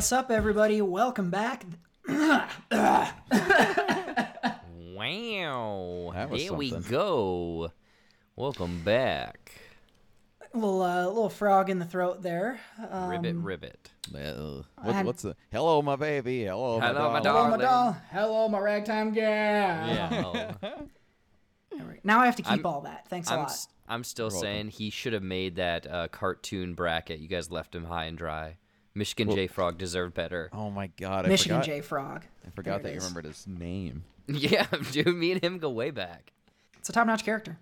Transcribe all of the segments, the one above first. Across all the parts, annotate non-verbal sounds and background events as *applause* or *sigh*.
What's up, everybody? Welcome back. Wow. That was Here we something. go. Welcome back. little uh, little frog in the throat there. Uh, ribbit, ribbit. Uh, I what, had- what's the? Hello, my baby. Hello, my Hello, my doll. hello, my doll. Hello, my ragtime gal. Yeah. *laughs* There we- Now I have to keep I'm- all that. Thanks a I'm, lot. s- I'm still You're welcome. saying he should have made that uh, cartoon bracket. You guys left him high and dry. Michigan Well- J Frog deserved better. Oh my God! I Michigan forgot, J Frog. I forgot There that you remembered his name. *laughs* Yeah, dude, me and him go way back. It's a top notch character.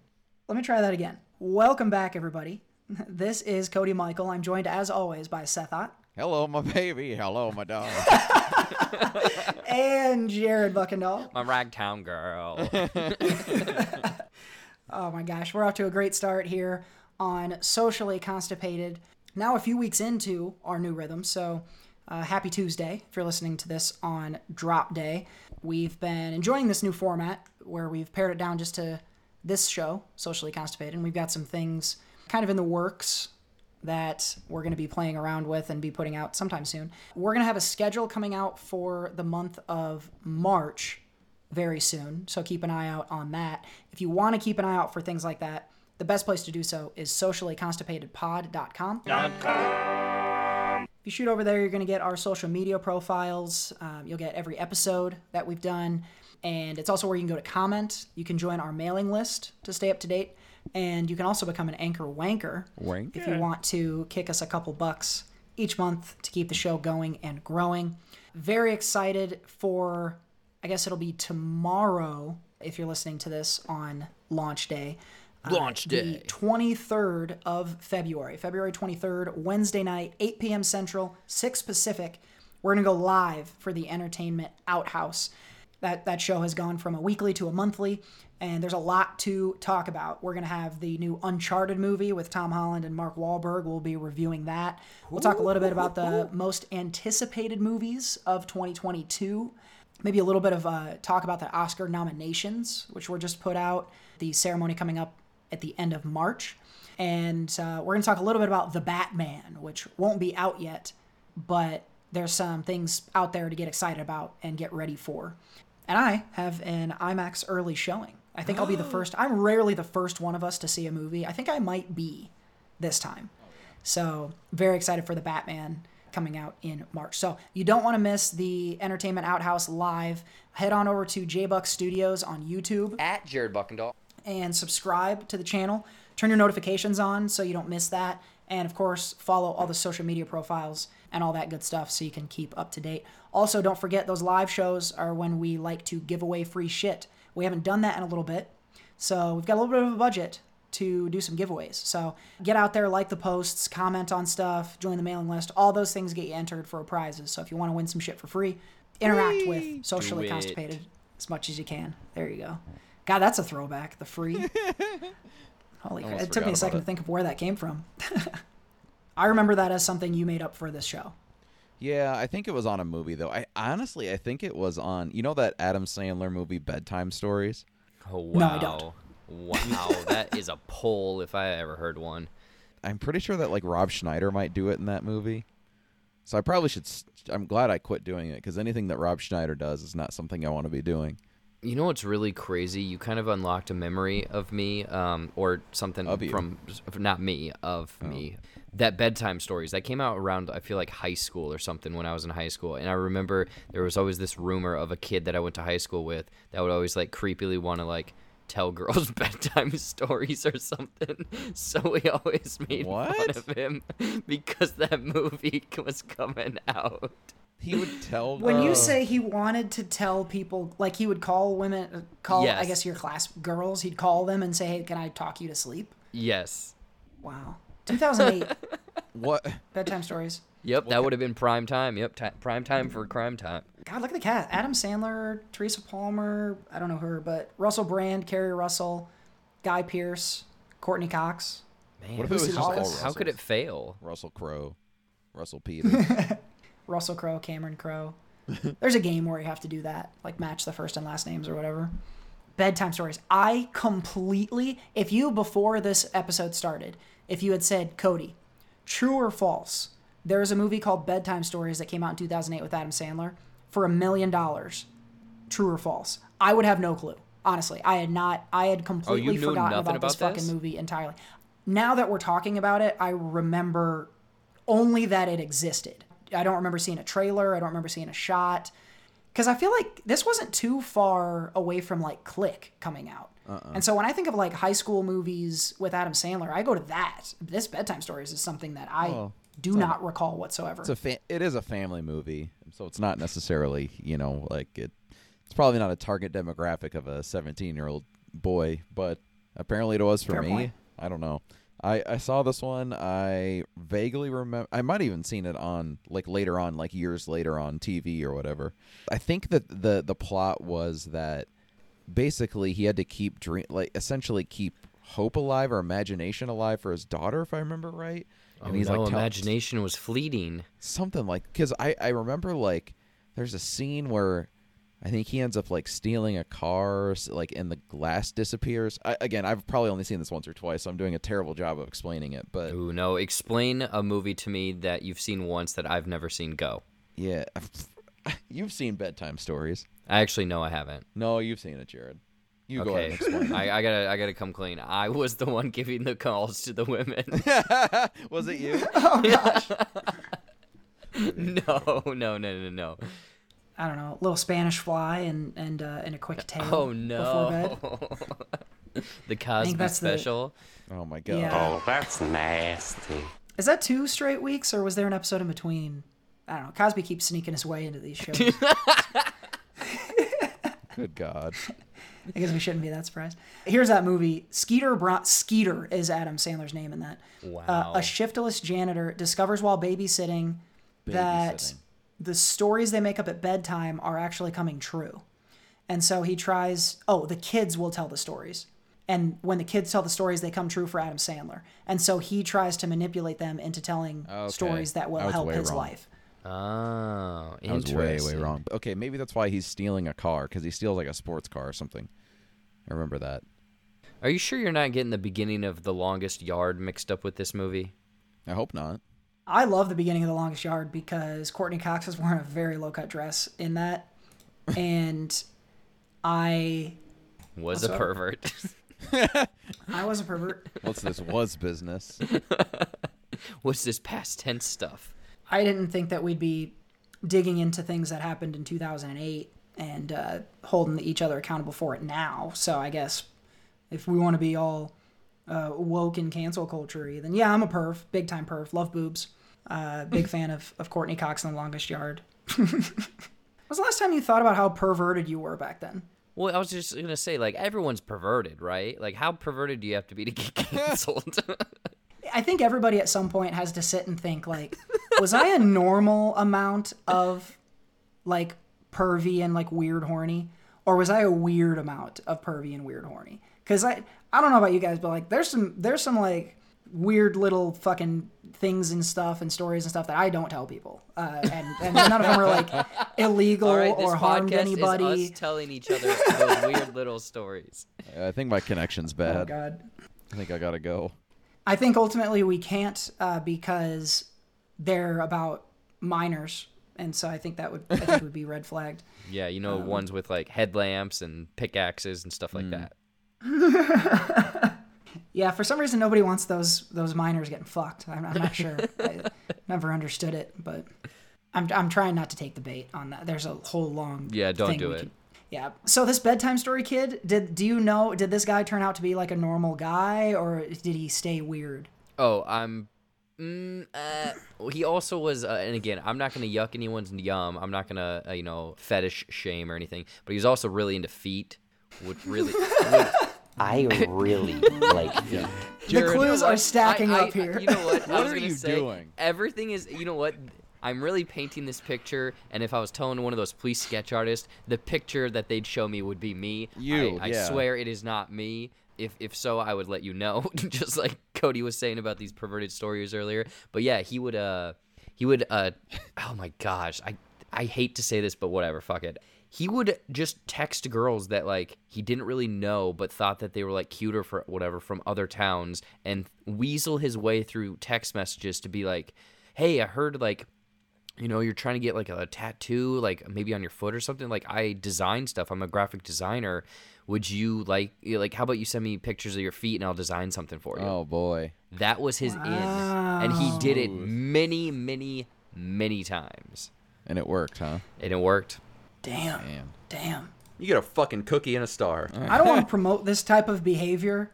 Let me try that again. Welcome back, everybody. *laughs* This is Cody Michael. I'm joined, as always, by Seth Ott Hello, my baby. Hello, my doll. *laughs* and Jared Buckendall. My ragtown girl. Oh my gosh, we're off to a great start here on Socially Constipated. Now, a few weeks into our new rhythm, so uh, happy Tuesday if you're listening to this on drop day. We've been enjoying this new format where we've pared it down just to this show, Socially Constipated, and we've got some things kind of in the works that we're going to be playing around with and be putting out sometime soon. We're going to have a schedule coming out for the month of March very soon, so keep an eye out on that. If you want to keep an eye out for things like that, the best place to do so is sociallyconstipatedpod.com. If you shoot over there, you're going to get our social media profiles. Um, you'll get every episode that we've done. And it's also where you can go to comment. You can join our mailing list to stay up to date. And you can also become an anchor wanker Wanker. if you want to kick us a couple bucks each month to keep the show going and growing. Very excited for, I guess it'll be tomorrow if you're listening to this on launch day. Uh, Launch The 23rd of February, February 23rd, Wednesday night, 8 p.m. Central, 6 Pacific. We're going to go live for the Entertainment Outhouse. That, that show has gone from a weekly to a monthly, and there's a lot to talk about. We're going to have the new Uncharted movie with Tom Holland and Mark Wahlberg. We'll be reviewing that. We'll talk a little bit about the most anticipated movies of 2022 maybe a little bit of uh, talk about the Oscar nominations, which were just put out, the ceremony coming up at the end of March. And uh, we're going to talk a little bit about The Batman, which won't be out yet, but there's some things out there to get excited about and get ready for. And I have an IMAX early showing. I think I'll be the first. I'm rarely the first one of us to see a movie. I think I might be this time. So, very excited for the Batman coming out in March. So, you don't want to miss the Entertainment Outhouse live. Head on over to JBuck Studios on YouTube At Jared Buckendall. And subscribe to the channel. Turn your notifications on so you don't miss that. And of course, follow all the social media profiles and all that good stuff so you can keep up to date. Also, don't forget those live shows are when we like to give away free shit. We haven't done that in a little bit. So we've got a little bit of a budget to do some giveaways. So get out there, like the posts, comment on stuff, join the mailing list. All those things get you entered for prizes. So if you want to win some shit for free, interact with Socially. Constipated as much as you can. There you go. God, that's a throwback. The free. *laughs* Holy crap. It took me a second about to think of where that came from. *laughs* I remember that as something you made up for this show. Yeah, I think it was on a movie though. I honestly, I think it was on. You know that Adam Sandler movie, Bedtime Stories. Oh, wow. No, I don't. Wow, that is a poll if I ever heard one. I'm pretty sure that like Rob Schneider might do it in that movie. So I probably should. I'm glad I quit doing it because anything that Rob Schneider does is not something I want to be doing. You know what's really crazy? You kind of unlocked a memory of me, um, or something from not me, of me. That bedtime stories that came out around I feel like high school or something when I was in high school, and I remember there was always this rumor of a kid that I went to high school with that would always like creepily want to like tell girls *laughs* bedtime stories or something. *laughs* So we always made fun of him *laughs* because that movie was coming out. He would tell. When you uh, say he wanted to tell people, like he would call women, uh, call, I guess your class girls, he'd call them and say, hey, can I talk you to sleep? Yes. Wow. 2008, *laughs* what, bedtime stories. Yep, that would have been prime time. Yep, ti prime time for crime time. God, look at the cast. Adam Sandler, Teresa Palmer, I don't know her, but Russell Brand, Keri Russell, Guy Pearce, Courteney Cox. Man, What if it was just how, all could, how could it fail? Russell Crowe, Russell *laughs* Peters. Russell Crowe, Cameron Crowe. *laughs* There's a game where you have to do that, like match the first and last names or whatever. Bedtime stories. I completely, if you before this episode started, if you had said, Cody, true or false, There is a movie called Bedtime Stories that came out in 2008 with Adam Sandler for a million dollars. True or false? I would have no clue. Honestly, I had not. I had oh, completely knew forgotten nothing about, this about fucking this? movie entirely. Now that we're talking about it, I remember only that it existed. I don't remember seeing a trailer. I don't remember seeing a shot. Because I feel like this wasn't too far away from like Click coming out. Uh-uh. And so when I think of like high school movies with Adam Sandler, I go to that. This Bedtime Stories is something that I Well, do not recall whatsoever. It's a fa- it is a family movie, so it's not necessarily you know like it. It's probably not a target demographic of a 17 year old boy, but apparently it was for Fair me. point. I don't know. I, I saw this one. I vaguely remember. I might have even seen it on like later on, like years later on TV or whatever. I think that the the plot was that basically he had to keep dream like essentially keep hope alive or imagination alive for his daughter, if I remember right. oh, no, tell- imagination was fleeting. something like because I I remember like there's a scene where I think he ends up like stealing a car, like and the glass disappears. I, again, I've probably only seen this once or twice, so I'm doing a terrible job of explaining it. But Ooh, no. Explain a movie to me that you've seen once that I've never seen. Go. yeah, you've seen bedtime stories. I actually know I haven't. No, you've seen it, Jared. You go ahead Okay, and explain. I, I gotta I gotta come clean. I was the one giving the calls to the women. was it you? no, no, no, no, no. I don't know, little Spanish fly and and uh, and a quick *laughs* tail. Oh Before bed. no. *laughs* the Cosby that's the- special. Oh my god. Yeah. Oh, that's nasty. Is that two straight weeks, or was there an episode in between? I don't know. Cosby keeps sneaking his way into these shows. *laughs* Good god. I guess we shouldn't be that surprised. Here's that movie. Skeeter Bron- Skeeter is Adam Sandler's name in that. Wow. Uh, a shiftless janitor discovers while babysitting that Babysitting. The stories they make up at bedtime are actually coming true. And so he tries, oh, the kids will tell the stories. And when the kids tell the stories, they come true for Adam Sandler. And so he tries to manipulate them into telling Okay. stories that will I help his wrong. life. Oh, I was way way wrong. Okay, maybe that's why he's stealing a car because he steals like a sports car or something. I remember that. Are you sure you're not getting the beginning of The Longest Yard mixed up with this movie? I hope not. I love the beginning of The Longest Yard because Courteney Cox is wearing a very low cut dress in that. And I Was a pervert. *laughs* I was a pervert. What's this was business? *laughs* What's this past tense stuff? I didn't think that we'd be digging into things that happened in 2008 and uh, holding each other accountable for it now. So I guess if we want to be all uh, woke and cancel culture, then yeah, I'm a perv, big time perv. Love boobs. Uh, big *laughs* fan of, of Courteney Cox in the Longest Yard. *laughs* was the last time you thought about how perverted you were back then? Well, I was just gonna say, like, everyone's perverted, right? Like, how perverted do you have to be to get *laughs* canceled? I think everybody at some point has to sit and think like, was I a normal amount of like pervy and like weird horny, or was I a weird amount of pervy and weird horny? Because I I don't know about you guys, but like there's some there's some like weird little fucking things and stuff and stories and stuff that I don't tell people, uh, and and none of them are like *laughs* illegal All right, this or harmed podcast anybody. is us telling each other those *laughs* weird little stories. I think my connection's bad. oh. God. I think I gotta go. I think ultimately we can't uh, because they're about minors, and so I think that would I think would be red flagged. *laughs* Yeah, you know, Um, ones with like headlamps and pickaxes and stuff like Hmm. that. Yeah, for some reason nobody wants those those minors getting fucked. I'm, I'm not sure. *laughs* I never understood it, but I'm I'm trying not to take the bait on that. There's a whole long Yeah, don't do it. yeah. So this bedtime story kid, did do you know? Did this guy turn out to be like a normal guy, or did he stay weird? Oh, I'm. Mm, uh, he also was, uh, and again, I'm not gonna yuck anyone's yum. I'm not gonna, uh, you know, fetish shame or anything. But he's also really into feet. Would really. *laughs* would- I *laughs* really like feet. the clues are stacking I- up I- here. You know what? What are you say, doing? Everything is. You know what? I'm really painting this picture, and if I was telling one of those police sketch artists, the picture that they'd show me would be me. You, I, I yeah. swear it is not me. If if so, I would let you know. *laughs* Just like Cody was saying about these perverted stories earlier. But yeah, he would. Uh, he would. Uh, oh my gosh, I I hate to say this, but whatever. Fuck it. He would just text girls that like he didn't really know, but thought that they were like cuter for whatever from other towns, and weasel his way through text messages to be like, "Hey, I heard like you know, you're trying to get like a tattoo, like maybe on your foot or something. Like I design stuff. I'm a graphic designer. Would you like like how about you send me pictures of your feet and I'll design something for you? Oh boy. That was his in. And he did it many, many, many times. And it worked, huh? And it worked. Damn. Man. Damn. You get a fucking cookie and a star. *laughs* I don't want to promote this type of behavior.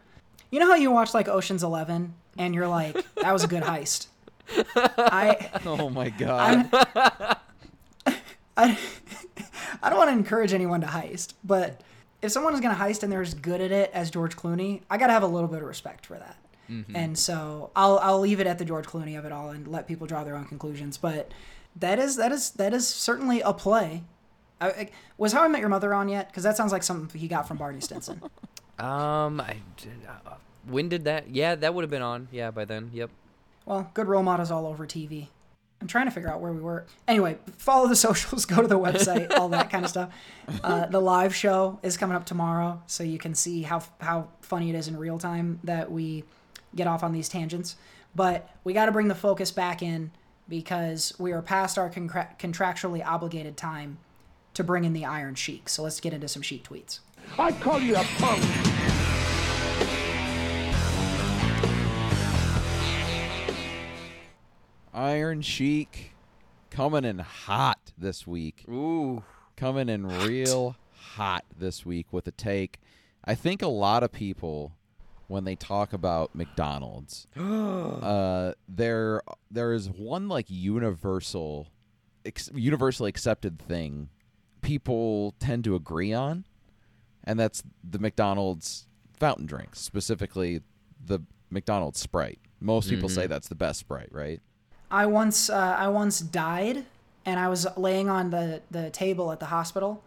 You know how you watch like Ocean's Eleven and you're like, that was a good heist. *laughs* I Oh my god. I I don't want to encourage anyone to heist, but if someone is going to heist and they're as good at it as George Clooney, I got to have a little bit of respect for that. Mm-hmm. And so I'll I'll leave it at the George Clooney of it all and let people draw their own conclusions. But that is that is that is certainly a play. I, I- was How I Met Your Mother on yet? Because that sounds like something he got from Barney Stinson. *laughs* Um, I did, uh, when did that? Yeah, that would have been on. Yeah, by then. Yep. Well, good role models all over TV. I'm trying to figure out where we were. Anyway, follow the *laughs* socials, go to the website, all that kind of stuff. *laughs* Uh, the live show is coming up tomorrow, so you can see how how funny it is in real time that we get off on these tangents. But we got to bring the focus back in because we are past our contractually obligated time to bring in the Iron Sheik. So let's get into some Sheik tweets. I call you a punk. Iron Sheik coming in hot this week. Ooh. Coming in real hot this week with a take. I think a lot of people when they talk about McDonald's, *gasps* uh, there there is one like universal, ex- universally accepted thing people tend to agree on, and that's the McDonald's fountain drinks, specifically the McDonald's Sprite. Most people say that's the best Sprite, right? I once uh, I once died, and I was laying on the the table at the hospital,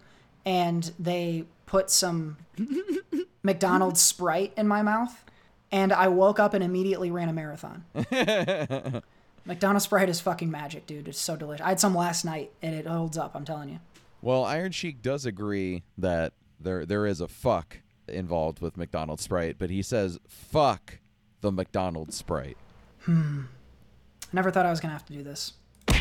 and they put some *laughs* McDonald's Sprite in my mouth, and I woke up and immediately ran a marathon. *laughs* McDonald's Sprite is fucking magic, dude. It's so delicious. I had some last night, and it holds up. I'm telling you. Well, Iron Sheik does agree that there there is a fuck involved with McDonald's Sprite, but he says fuck the McDonald's Sprite. I never thought I was gonna have to do this. *laughs*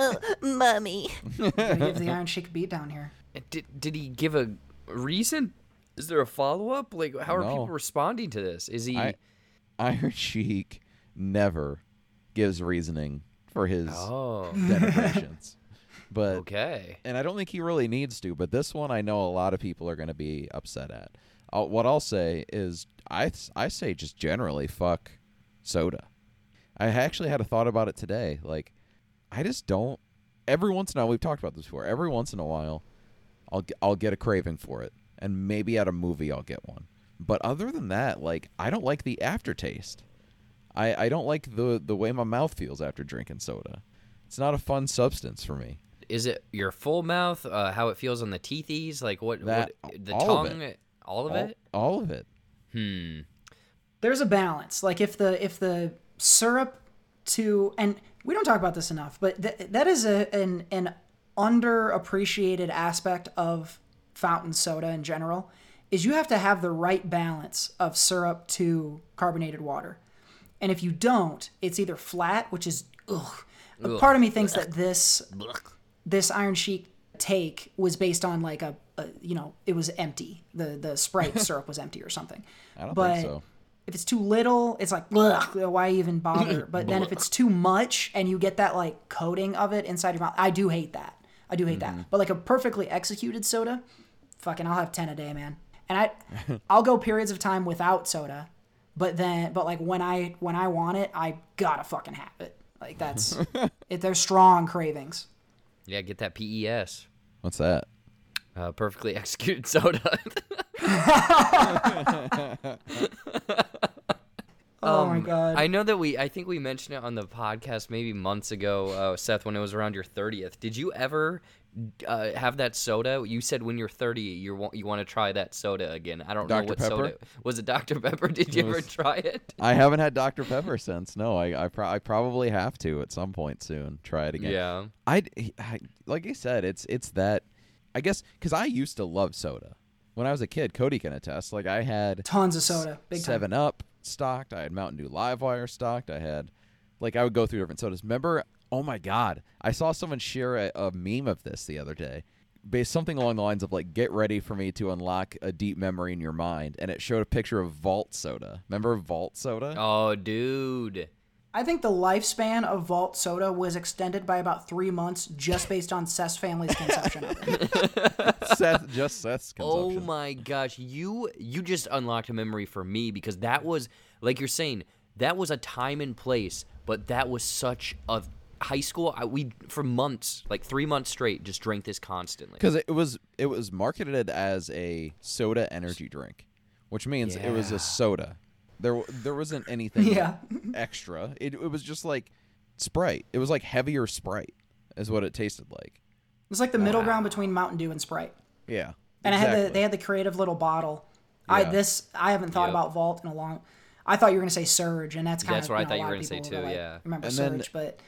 Oh, mummy. Gotta give the *laughs* Iron Sheik a beat down here. Did did he give a reason? Is there a follow up? Like, how are No. people responding to this? Is he? I, Iron Sheik never gives reasoning for his oh, denigrations. But okay. and I don't think he really needs to. But this one, I know a lot of people are going to be upset at. I'll, what I'll say is, I I say just generally fuck soda. I actually had a thought about it today. Like, I just don't. Every once in a while, we've talked about this before. Every once in a while, I'll I'll get a craving for it, and maybe at a movie I'll get one. But other than that, like, I don't like the aftertaste. I I don't like the the way my mouth feels after drinking soda. It's not a fun substance for me. Is it your full mouth? Uh, how it feels on the teethies? Like what? That- what the all of tongue? it. All of all, it? all of it. Hmm. there's a balance. Like if the if the syrup to and we don't talk about this enough, but th- that is a an an underappreciated aspect of fountain soda in general is you have to have the right balance of syrup to carbonated water. And if you don't, it's either flat, which is ugh. A Part of me thinks that this this Iron Sheik take was based on like a, a you know it was empty. The the Sprite *laughs* syrup was empty or something. I don't but think so. if it's too little, it's like why even bother? *laughs* But then if it's too much and you get that like coating of it inside your mouth, I do hate that. I do hate that. Mm-hmm. But like a perfectly executed soda, fucking, I'll have ten a day, man. And I, *laughs* I'll go periods of time without soda, but then, but like when I when I want it, I gotta fucking have it. Like that's, it, they're strong cravings. Yeah, get that PES. What's that? Uh, perfectly *laughs* executed soda. *laughs* *laughs* Oh my god. I know that we. I think we mentioned it on the podcast maybe months ago, uh, Seth, when it was around your thirtieth. Did you ever uh, have that soda? You said when you're thirty, you want you want to try that soda again. I don't know what Pepper? soda was it. Dr Pepper? *laughs* Did you ever try it? I haven't had Dr *laughs* Pepper since. No, I I, pro- I probably have to at some point soon. Try it again. Yeah. I, I like I said, it's it's that. I guess because I used to love soda when I was a kid. Cody can attest. Like I had Tons of soda, big time. Seven Up stocked. I had Mountain Dew Live Wire stocked. I had like I would go through different sodas. Remember? Oh my god, I saw someone share a, a meme of this the other day. Based something along the lines of like, "Get ready for me to unlock a deep memory in your mind," and it showed a picture of Vault Soda. Remember Vault Soda? Oh, dude. I think the lifespan of Vault Soda was extended by about three months just based on Seth's family's conception of it. *laughs* Seth, just Seth's conception. Oh my gosh, you you just unlocked a memory for me because that was like you're saying that was a time and place, but that was such a high school. I, we for months, like three months straight, just drank this constantly. because it was it was marketed as a soda energy drink, which means it was a soda. There there wasn't anything *laughs* Yeah. extra. It it was just like Sprite. It was like heavier Sprite, is what it tasted like. It was like the middle ground between Mountain Dew and Sprite. Yeah, And I had the they had the creative little bottle. I this I haven't thought Yep. about Vault in a long. I thought you were gonna say Surge, and that's kind That's of what I know, thought a you lot were of gonna say people too, were like, yeah. Remember And then- Surge, but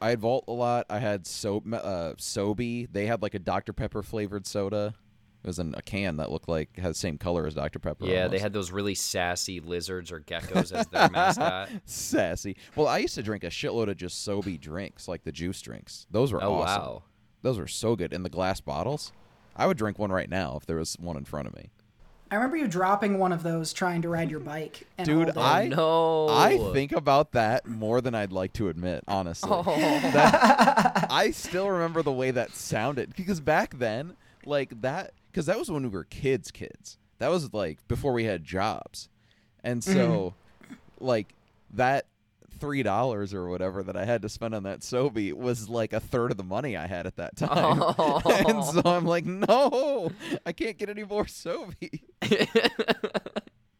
I had Vault a lot. I had so uh, Sobe. They had like a Dr Pepper flavored soda. It was in a can that looked like has the same color as Dr Pepper. Yeah, they had those really sassy lizards or geckos as their *laughs* mascot. sassy. Well, I used to drink a shitload of just Sobe drinks, like the juice drinks. Those were Oh awesome. wow. Those were so good in the glass bottles. I would drink one right now if there was one in front of me. I remember you dropping one of those trying to ride your bike. And Dude. I oh, no. I think about that more than I'd like to admit, honestly. Oh. That- *laughs* I still remember the way that sounded because back then, like that, because that was when we were kids, kids. That was like before we had jobs, and so, mm-hmm. like that three dollars or whatever that I had to spend on that Sobe was like a third of the money I had at that *laughs* time. *laughs* and so oh. I'm like, no, I can't get any more Sobe. *laughs*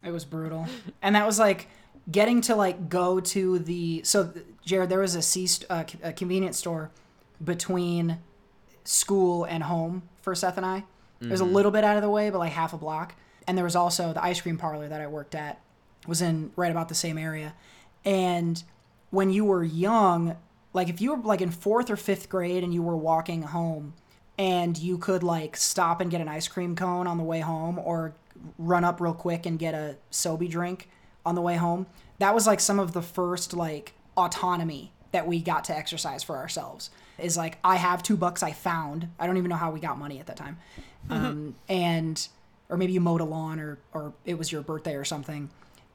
It was brutal. And that was like getting to like go to the so Jared there was a C uh, a convenience store between school and home for Seth and I. It was a little bit out of the way, but like half a block. And there was also the ice cream parlor that I worked at was in right about the same area. And when you were young, like if you were like in fourth or fifth grade and you were walking home and you could like stop and get an ice cream cone on the way home or run up real quick and get a Sobe drink on the way home, that was like some of the first like autonomy that we got to exercise for ourselves. Is like I have two bucks I found. I don't even know how we got money at that time. Um, and or maybe you mowed a lawn or or it was your birthday or something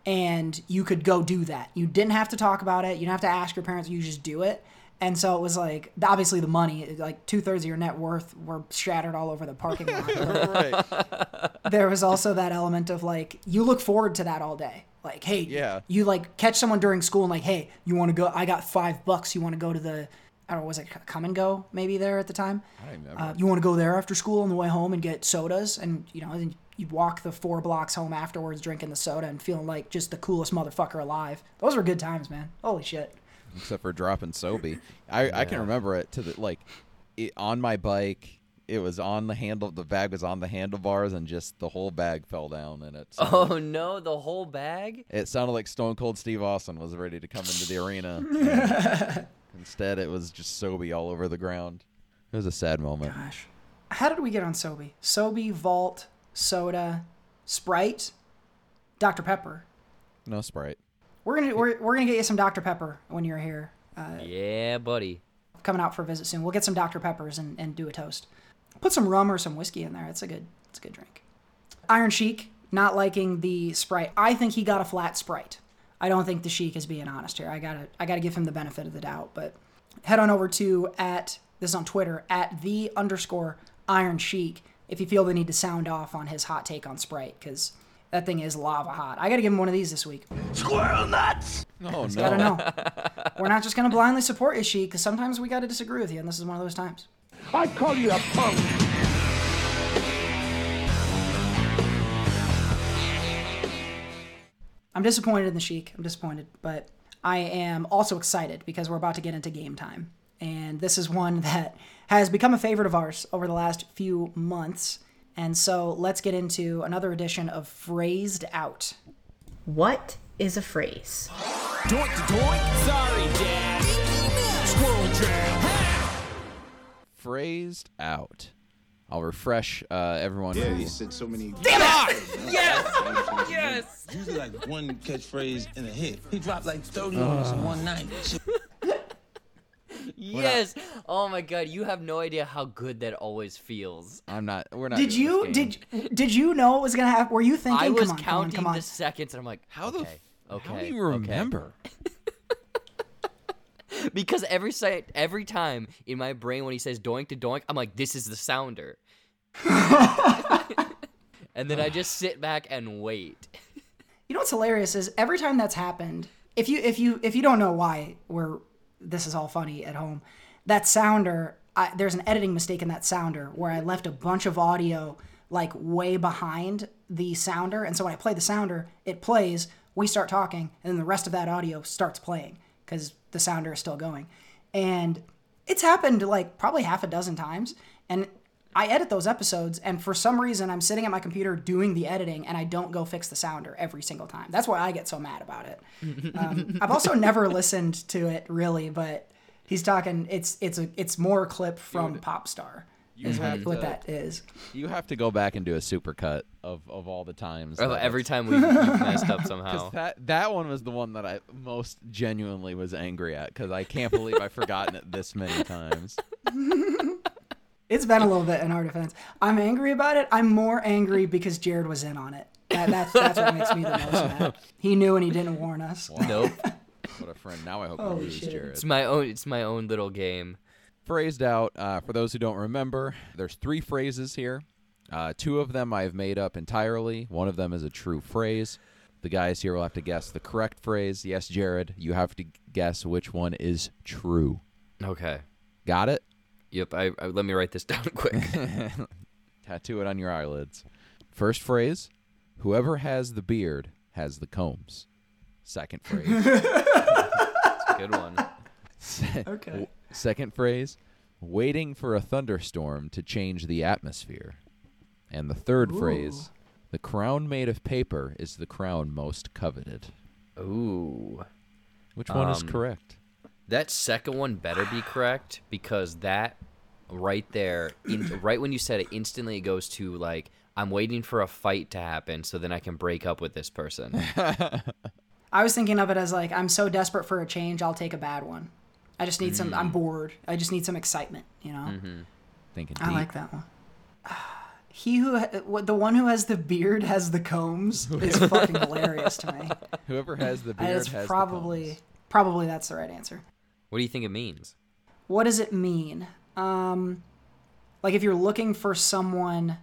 and you could go do that. You didn't have to talk about it. You didn't have to ask your parents. You just do it. And so it was like obviously the money, like two thirds of your net worth, were shattered all over the parking lot. *laughs* Right. there was also that element of like you look forward to that all day. Like, hey, Yeah. you like catch someone during school and like, hey, you want to go? I got five bucks. You want to go to the? I don't know. Was it come and go? Maybe there at the time. Uh, you want to go there after school on the way home and get sodas, and you know, then you'd walk the four blocks home afterwards, drinking the soda and feeling like just the coolest motherfucker alive. Those were good times, man. Holy shit. Except for dropping Sobe. I, I can remember it to the like it, on my bike. It was on the handle. The bag was on the handlebars, and just the whole bag fell down, and it. sounded- Oh no, the whole bag? It sounded like Stone Cold Steve Austin was ready to come into the arena. *laughs* Instead, it was just Sobe all over the ground. It was a sad moment. Gosh, how did we get on Sobe? Sobe, Vault, soda, Sprite, Dr Pepper. No Sprite. We're gonna we're, we're gonna get you some Dr Pepper when you're here. Uh, Yeah, buddy. coming out for a visit soon. We'll get some Dr Peppers and, and do a toast. Put some rum or some whiskey in there. It's a good it's a good drink. Iron Sheik not liking the Sprite. I think he got a flat Sprite. I don't think the Sheik is being honest here. I gotta I gotta give him the benefit of the doubt. But head on over to at this is on Twitter at the underscore Iron Sheik if you feel the need to sound off on his hot take on Sprite because that thing is lava hot. I gotta give him one of these this week. Squirrel nuts! Oh Gotta no! know. *laughs* We're not just gonna blindly support you, Sheik, because sometimes we gotta disagree with you, and this is one of those times. I call you a punk. I'm disappointed in the Sheik. I'm disappointed, but I am also excited because we're about to get into game time. And this is one *laughs* that has become a favorite of ours over the last few months. And so let's get into another edition of Phrased Out. What is a phrase? Doink doink. Sorry, Dad. Squirrel jam. Phrased out. I'll refresh uh, everyone. Yeah, who- he said so many. *laughs* Yes. Yes. Usually like one catchphrase in a hit. He dropped like 30 on us in one night. Shit. Yes. Oh my god, you have no idea how good that always feels. I'm not. We're not. Did you did did you know it was gonna happen? Were you thinking? I was come on, come on, counting come on. the seconds and I'm like, How the? okay, f- okay. How do you okay. remember? *laughs* Because every site, every time in my brain when he says doink to doink, I'm like, this is the sounder. *laughs* and then I just sit back and wait. You know what's hilarious is every time that's happened, if you if you if you don't know why we're this is all funny at home, that sounder I, there's an editing mistake in that sounder where I left a bunch of audio like way behind the sounder, and so when I play the sounder, it plays. We start talking, and then the rest of that audio starts playing because the sounder is still going, and it's happened like probably half a dozen times, and I edit those episodes, and for some reason, I'm sitting at my computer doing the editing, and I don't go fix the sounder every single time. That's why I get so mad about it. *laughs* Um, I've also never listened to it really, but he's talking. It's it's a it's more a clip from Popstar. Is what, have what to- that is. You have to go back and do a supercut of of all the times. That every time we *laughs* messed up somehow. that that one was the one that I most genuinely was angry at because I can't believe I've forgotten it this many *laughs* times. It's been a little bit in our defense. I'm angry about it. I'm more angry because Jared was in on it. That, that's that's what makes me the most mad. He knew and he didn't warn us. Nope. *laughs* What a friend! Now I hope Holy we lose shit. Jared. It's my own. It's my own little game. phrased out. Uh, for those who don't remember, there's three phrases here. Uh, two of them I've made up entirely. One of them is a true phrase. The guys here will have to guess the correct phrase. Yes, Jared, you have to guess which one is true. Okay. Got it? Yep. I, I let me write this *laughs* down quick. *laughs* Tattoo it on your eyelids. First phrase: Whoever has the beard has the combs. Second phrase. *laughs* Good one. Okay. Second phrase: Waiting for a thunderstorm to change the atmosphere. And the third phrase: The crown made of paper is the crown most coveted. Ooh. Which one is Um, correct? That second one better be correct because that right there, in, *clears throat* right when you said it, instantly it goes to like I'm waiting for a fight to happen so then I can break up with this person. *laughs* I was thinking of it as like I'm so desperate for a change, I'll take a bad one. I just need some. I'm mm. bored. I just need some excitement. You know. Mm-hmm. Thinking I deep. like that one. *sighs* He who the one who has the beard has the combs *laughs* is fucking hilarious to me. Whoever has the beard has probably the combs. probably that's the right answer. What do you think it means? What does it mean? Um, like if you're looking for someone,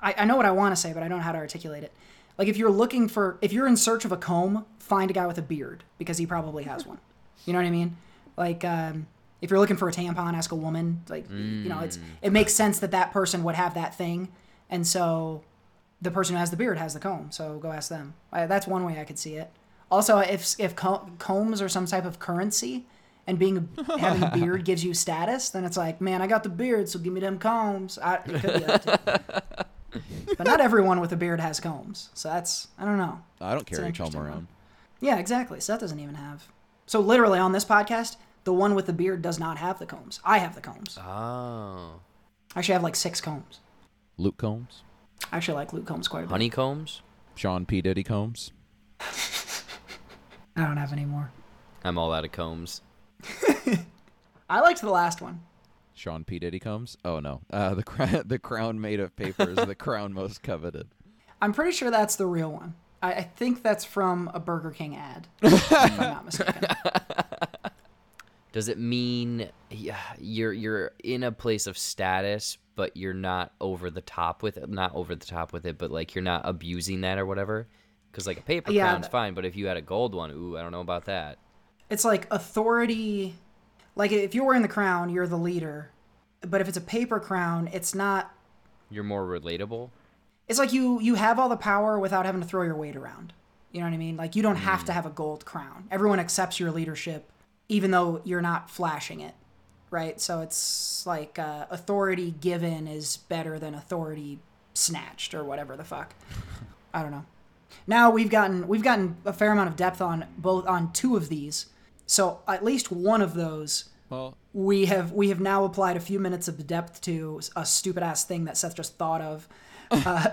I, I know what I want to say, but I don't know how to articulate it. Like if you're looking for, if you're in search of a comb, find a guy with a beard because he probably has one. You know what I mean? Like um, if you're looking for a tampon, ask a woman. Like you know, it's it makes sense that that person would have that thing, and so the person who has the beard has the comb. So go ask them. I, that's one way I could see it. Also, if if co- combs are some type of currency, and being *laughs* having a beard gives you status, then it's like, man, I got the beard, so give me them combs. I, it could be that too. but not *laughs* everyone with a beard has combs, so that's I don't know. I don't an carry a comb interesting one. around. Yeah, exactly. Seth doesn't even have. So literally on this podcast, the one with the beard does not have the combs. I have the combs. Oh. I actually have like six combs. Luke Combs, I actually like Luke Combs quite a bit. Honeycombs? Sean P Diddy Combs. *laughs* I don't have any more. I'm all out of combs. *laughs* I liked the last one. Sean P Diddy comes. Oh no, uh, the crown *laughs* the crown made of paper is the crown most coveted. I'm pretty sure that's the real one. I, I think that's from a Burger King ad, *laughs* if I'm not mistaken. Does it mean yeah, you're you're in a place of status, but you're not over the top with it? Not over the top with it, but like you're not abusing that or whatever. Because like a paper Yeah, crown's th- fine, but if you had a gold one, ooh, I don't know about that. It's like authority. Like if you're wearing the crown, you're the leader. But if it's a paper crown, it's not. You're more relatable. It's like you you have all the power without having to throw your weight around. You know what I mean? Like you don't have to have a gold crown. Everyone accepts your leadership, even though you're not flashing it, right? So it's like uh, authority given is better than authority snatched or whatever the fuck. *laughs* I don't know. Now we've gotten we've gotten a fair amount of depth on both on two of these. So at least one of those Well, we have we have now applied a few minutes of depth to a stupid ass thing that Seth just thought of, *laughs* uh,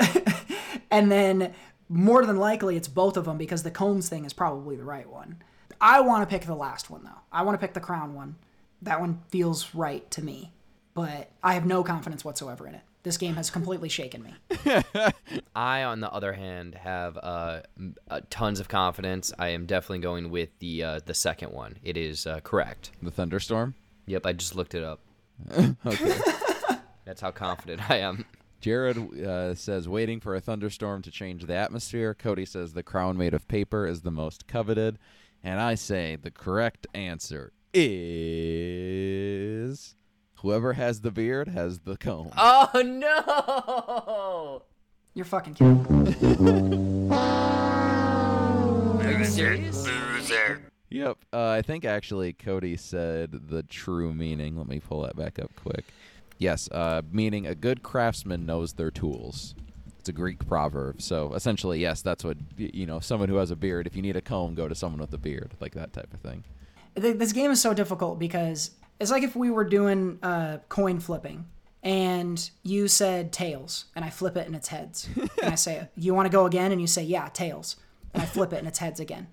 *laughs* and then more than likely it's both of them because the Combs thing is probably the right one. I want to pick the last one though. I want to pick the Crown one that one feels right to me, but I have no confidence whatsoever in it. This game has completely shaken me. *laughs* I, on the other hand, have uh, uh, tons of confidence. I am definitely going with the uh, the second one. It is uh, correct. The thunderstorm. Yep, I just looked it up. *laughs* Okay, *laughs* that's how confident I am. Jared uh, says waiting for a thunderstorm to change the atmosphere. Cody says the crown made of paper is the most coveted, and I say the correct answer is whoever has the beard has the comb. Oh no! You're fucking kidding. *laughs* Are you serious? Yep. Uh, I think actually Cody said the true meaning. Let me pull that back up quick. Yes, uh, meaning a good craftsman knows their tools. It's a Greek proverb. So essentially, yes, that's what you know. Someone who has a beard. If you need a comb, go to someone with a beard, like that type of thing. This game is so difficult because it's like if we were doing uh, coin flipping and you said tails and I flip it and it's heads. and I say, *laughs* You want to go again? And you say, Yeah, tails. And I flip it and it's heads again.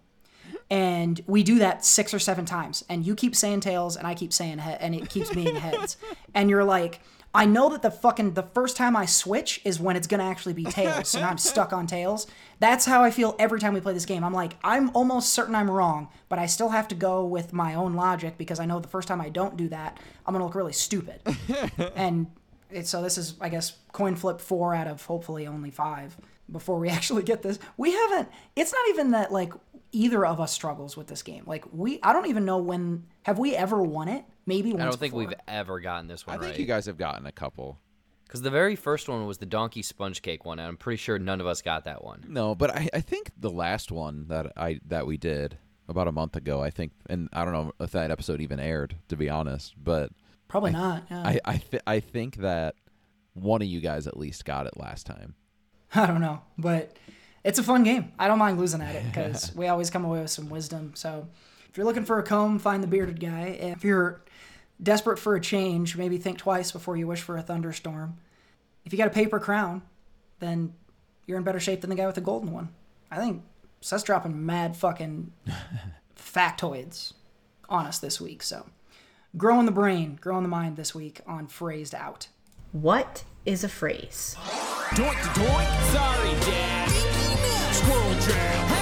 And we do that six or seven times. And you keep saying tails and I keep saying head and it keeps being heads. And you're like, I know that the fucking the first time I switch is when it's gonna actually be tails. So now I'm stuck on tails. That's how I feel every time we play this game. I'm like, I'm almost certain I'm wrong, but I still have to go with my own logic because I know the first time I don't do that, I'm gonna look really stupid. *laughs* and it, so this is, I guess, coin flip four out of hopefully only five before we *laughs* actually get this. We haven't. It's not even that like either of us struggles with this game. Like we, I don't even know when. Have we ever won it? Maybe once I don't think before. we've ever gotten this one. I think right. you guys have gotten a couple. Because the very first one was the donkey sponge cake one, and I'm pretty sure none of us got that one. No, but I, I think the last one that I that we did about a month ago, I think, and I don't know if that episode even aired, to be honest, but Probably not. Yeah. I I, th- I think that one of you guys at least got it last time. *laughs* I don't know, but it's a fun game. I don't mind losing at it *laughs* because we always come away with some wisdom. So if you're looking for a comb, find the bearded guy. If you're desperate for a change, maybe think twice before you wish for a thunderstorm. If you got a paper crown, then you're in better shape than the guy with the golden one. I think Seth's dropping mad fucking *laughs* factoids on us this week. So growing the brain, growing the mind this week on Phrased Out. What is a phrase? Doink to doink. Sorry, Dad. Squirrel jam.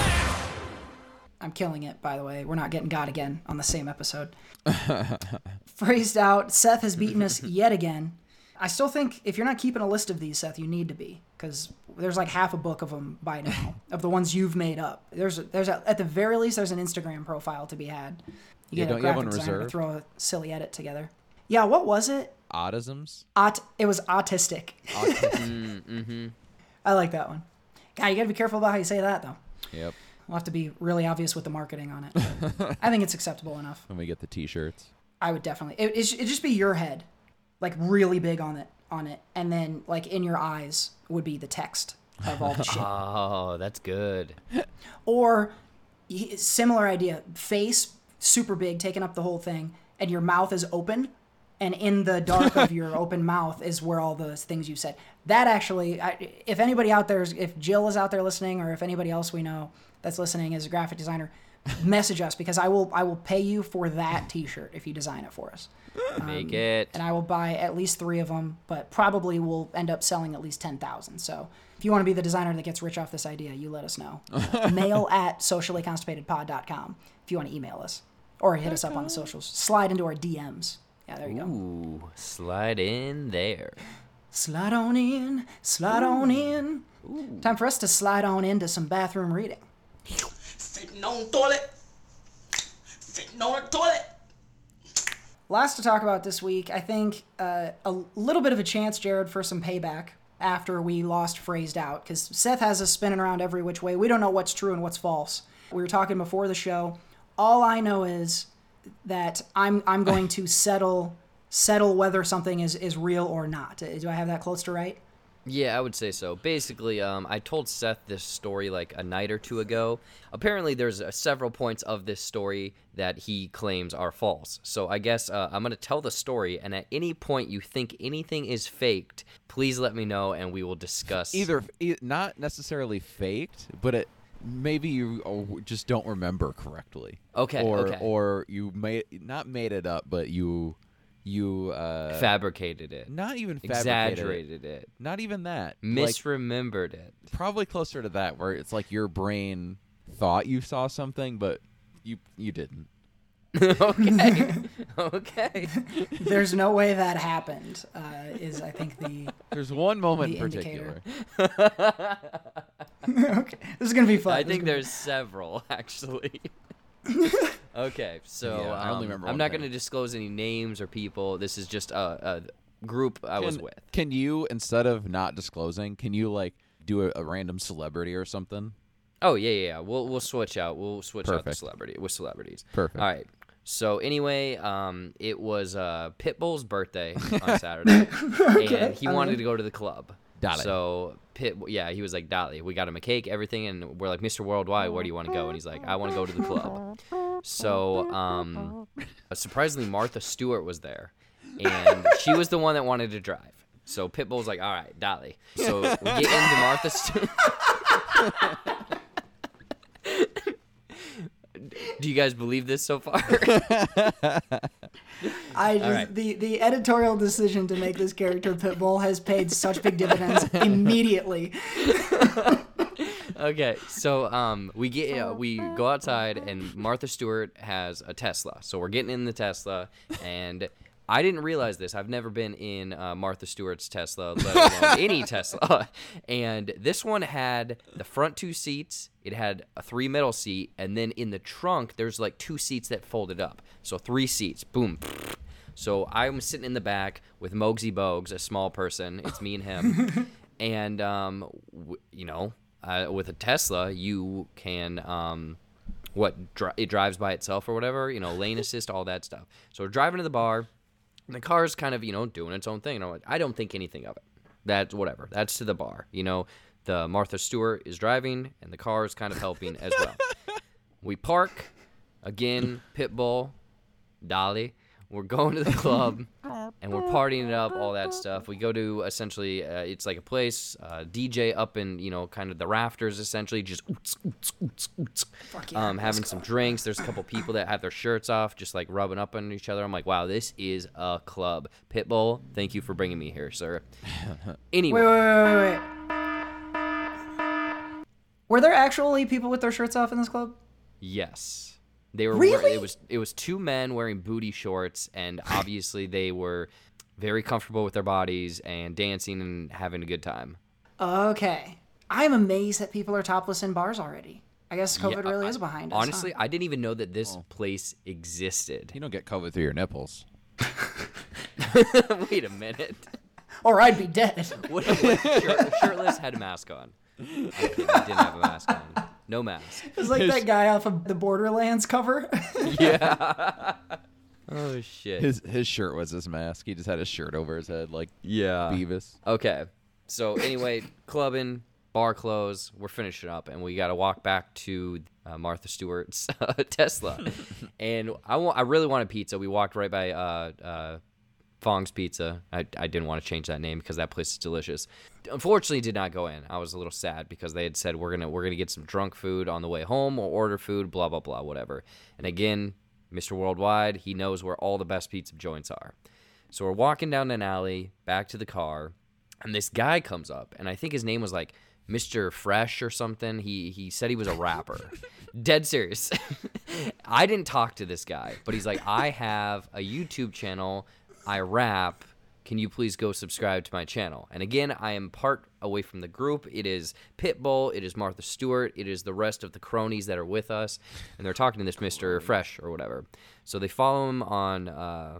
Ha! I'm killing it, by the way. We're not getting God again on the same episode. *laughs* Phrased out, Seth has beaten us *laughs* yet again. I still think if you're not keeping a list of these, Seth, you need to be because there's like half a book of them by now of the ones you've made up. There's there's a, at the very least there's an Instagram profile to be had. You Yeah, get don't a you have graphic one designer to reserved? throw a silly edit together. Yeah, what was it? Autisms. Aut- it was autistic. *laughs* Mm, mm-hmm. I like that one. God, you gotta be careful about how you say that though. Yep. We'll have to be really obvious with the marketing on it. *laughs* I think it's acceptable enough. When we get the T-shirts. I would definitely. It it it'd just be your head, like really big on it on it, and then like in your eyes would be the text of all the *laughs* shit. Oh, that's good. or similar idea, face super big, taking up the whole thing, and your mouth is open, and in the dark of your *laughs* open mouth is where all those things you said. That actually, I, if anybody out there, is, if Jill is out there listening, or if anybody else we know that's listening is a graphic designer, message us because I will I will pay you for that T-shirt if you design it for us. Make um, it. and I will buy at least three of them, but probably will end up selling at least 10,000. So if you want to be the designer that gets rich off this idea, you let us know. *laughs* Mail at sociallyconstipatedpod.com if you want to email us or hit us up on the socials. Slide into our DMs. Yeah, there you go. Ooh, slide in there. Slide on in, slide on in. Ooh. Time for us to slide on into some bathroom reading. Sitting on toilet. Sitting on toilet. Lots to talk about this week. I think uh, a little bit of a chance, Jared, for some payback after we lost phrased out because Seth has us spinning around every which way. We don't know what's true and what's false. We were talking before the show. All I know is that I'm I'm going to settle settle whether something is is real or not. Do I have that close to right? Yeah, I would say so. Basically, um, I told Seth this story like a night or two ago. Apparently, there's uh, several points of this story that he claims are false. So I guess uh, I'm gonna tell the story, and at any point you think anything is faked, please let me know, and we will discuss. Either e- not necessarily faked, but it maybe you oh, just don't remember correctly. Okay, Or okay. or you may not made it up, but you you uh Fabricated it. not even fabricated it. Exaggerated it. Not even that. Like, Misremembered it. probably closer to that, where it's like your brain thought you saw something, but you you didn't. *laughs* okay. *laughs* okay. *laughs* There's no way that happened. Uh, is I think the There's one moment The in particular. okay. This is gonna be fun. I This think gonna be- there's several actually. *laughs* okay, so Yeah, I only um, remember I'm not going to disclose any names or people. This is just a, a group I was with. Can you instead of not disclosing, can you like do a, a random celebrity or something? Oh yeah, yeah, yeah. We'll we'll switch out. We'll switch out the celebrity with celebrities. Perfect. All right. So anyway, um, it was uh, Pitbull's birthday *laughs* on Saturday, *laughs* and he wanted to go to the club. Dolly. So Pit, yeah, he was like, "Dolly, we got him a cake, everything," and we're like, "Mr. Worldwide, where do you want to go?" And he's like, "I want to go to the club." So, um, surprisingly, Martha Stewart was there, and she was the one that wanted to drive. So Pitbull's like, "All right, Dolly." So we get into Martha Stewart. *laughs* *laughs* Do you guys believe this so far? *laughs* *laughs* I just, right. the the editorial decision to make this character Pitbull has paid such big dividends immediately. okay, so um, we get uh, we go outside and Martha Stewart has a Tesla. So we're getting in the Tesla, and I didn't realize this. I've never been in uh, Martha Stewart's Tesla, *laughs* let alone any Tesla. *laughs* And this one had the front two seats. It had a three middle seat, and then in the trunk there's like two seats that folded up. So three seats. Boom. *laughs* So I'm sitting in the back with Muggsy Bogues, a small person. It's me and him. and um, w- you know, uh, with a Tesla, you can um, what dri- it drives by itself or whatever. You know, lane assist, all that stuff. So we're driving to the bar, and the car's kind of you know doing its own thing. And I'm like, I don't think anything of it. That's whatever. That's to the bar. You know, the Martha Stewart is driving, and the car is kind of helping as well. *laughs* we park again. Pitbull, Dolly. We're going to the club *laughs* and we're partying it up, all that stuff. We go to essentially, uh, it's like a place, uh, DJ up in, you know, kind of the rafters, essentially, just oots, oots, oots, oots, yeah, um, having some drinks. There's a couple people that have their shirts off, just like rubbing up on each other. I'm like, wow, this is a club. Pitbull, thank you for bringing me here, sir. *laughs* Anyway, Wait, wait, wait, wait, wait. Were there actually people with their shirts off in this club? Yes. They were Really? it was it was two men wearing booty shorts and *sighs* obviously they were very comfortable with their bodies and dancing and having a good time. Okay. I'm amazed that people are topless in bars already. I guess COVID Yeah, really I- is behind us. huh? Honestly, I didn't even know that this oh. place existed. You don't get COVID through your nipples. *laughs* Wait a minute. or I'd be dead. What, what shirt, shirtless had a mask on. I'm I didn't have a mask on. No mask. It's like that guy off of the Borderlands cover. *laughs* Yeah. oh shit. His his shirt was his mask. He just had his shirt over his head like yeah. Beavis. Okay. So anyway, *laughs* clubbing, bar close. We're finishing up, and we got to walk back to uh, Martha Stewart's *laughs* uh, Tesla. and I wa- I really wanted pizza. We walked right by uh, uh, Fong's Pizza. I, I didn't want to change that name because that place is delicious. Unfortunately, did not go in. I was a little sad because they had said we're gonna we're gonna get some drunk food on the way home or order food, blah blah blah, whatever. And again, Mr. Worldwide, he knows where all the best pizza joints are. So we're walking down an alley back to the car, and this guy comes up, and I think his name was like Mr. Fresh or something. He he said he was a rapper. *laughs* Dead serious. *laughs* I didn't talk to this guy, but he's like, I have a YouTube channel. I rap. Can you please go subscribe to my channel? And again, I am part away from the group. It is Pitbull, it is Martha Stewart, it is the rest of the cronies that are with us, and they're talking to this Mr. Fresh or whatever. So they follow him on uh,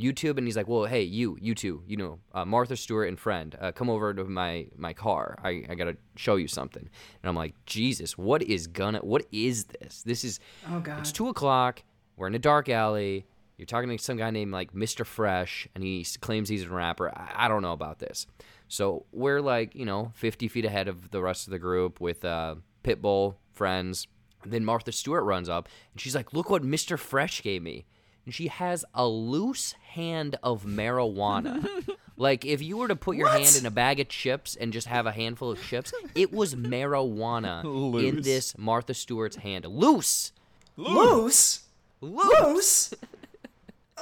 YouTube, and he's like, "Well, hey, you, you two, you know, uh, Martha Stewart and friend, uh, come over to my my car. I, I gotta show you something." And I'm like, "Jesus, what is gonna? What is this? This is Oh, God. It's two o'clock. We're in a dark alley. You're talking to some guy named like Mr. Fresh, and he claims he's a rapper. I, I don't know about this. So we're like, you know, 50 feet ahead of the rest of the group with uh, Pitbull friends. Then Martha Stewart runs up, and she's like, "Look what Mr. Fresh gave me." And she has a loose hand of marijuana *laughs* Like if you were to put your hand in a bag of chips and just have a handful of chips, it was marijuana *laughs* in this Martha Stewart's hand. Loose. Loose? Loose. Loose?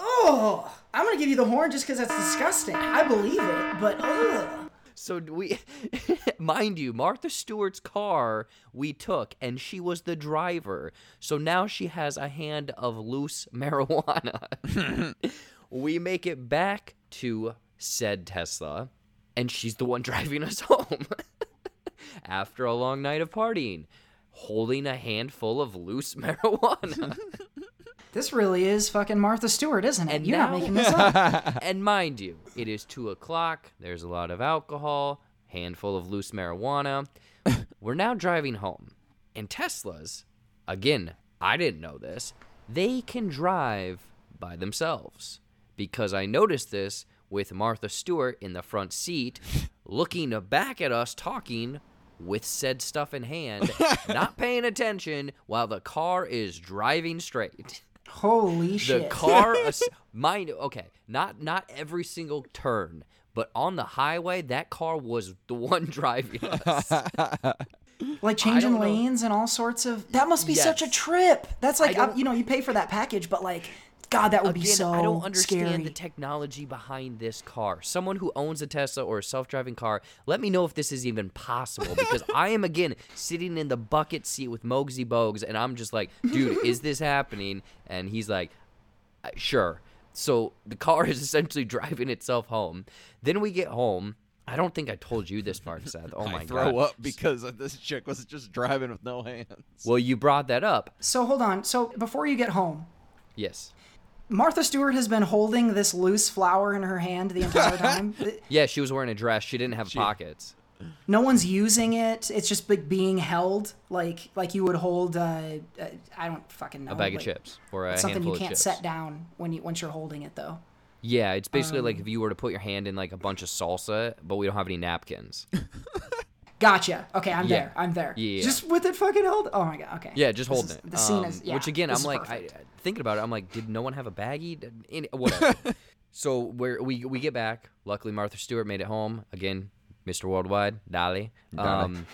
Oh, I'm gonna give you the horn just because that's disgusting. I believe it, but ugh. So we, *laughs* mind you, Martha Stewart's car we took, and she was the driver. So now she has a hand of loose *laughs* marijuana. *laughs* we make it back to said Tesla, and she's the one driving us home after a long night of partying, holding a handful of loose marijuana. This really is fucking Martha Stewart, isn't it? And You're now- not making this *laughs* up. and mind you, it is two o'clock. There's a lot of alcohol, handful of loose marijuana. *laughs* We're now driving home, and Teslas, again, I didn't know this. They can drive by themselves because I noticed this with Martha Stewart in the front seat, *laughs* looking back at us talking with said stuff in hand, not paying attention while the car is driving straight Holy shit! the car *laughs* ass- mind okay not not every single turn but on the highway that car was the one *laughs* driving us *laughs* like changing don't know. lanes and all sorts of. That must be such a trip. That's like, I you know, you pay for that package, but like, God, that would be Again, so I don't understand scary. the technology behind this car. Someone who owns a Tesla or a self-driving car, let me know if this is even possible because *laughs* I am again sitting in the bucket seat with Muggsy Bogues and I'm just like, dude, is this happening? And he's like, "Uh, sure. So the car *laughs* is essentially driving itself home. Then we get home. I don't think I told you this part, Seth. Oh my I throw god. up because this chick was just driving with no hands. Well, you brought that up. so hold on. So before you get home, Yes. Martha Stewart has been holding this loose flower in her hand the entire *laughs* time. Yeah, she was wearing a dress. She didn't have pockets. no one's using it. It's just like being held, like like you would hold. Uh, uh, I don't fucking know. A bag of chips or a Something you can't of chips. set down when you once you're holding it though. Yeah, it's basically Um, like if you were to put your hand in like a bunch of salsa, but we don't have any napkins. *laughs* Gotcha. Okay, I'm Yeah. there. I'm there. Yeah. Just with it fucking held. Oh my god. Okay. Yeah, just This holding is- it. The scene Um, is yeah. which again, I'm is like, I, perfect. Thinking about it, I'm like, did no one have a baggie? Did- In, whatever. *laughs* so where we we get back. Luckily, Martha Stewart made it home again. Mr. Worldwide, Dolly. Dolly. Um,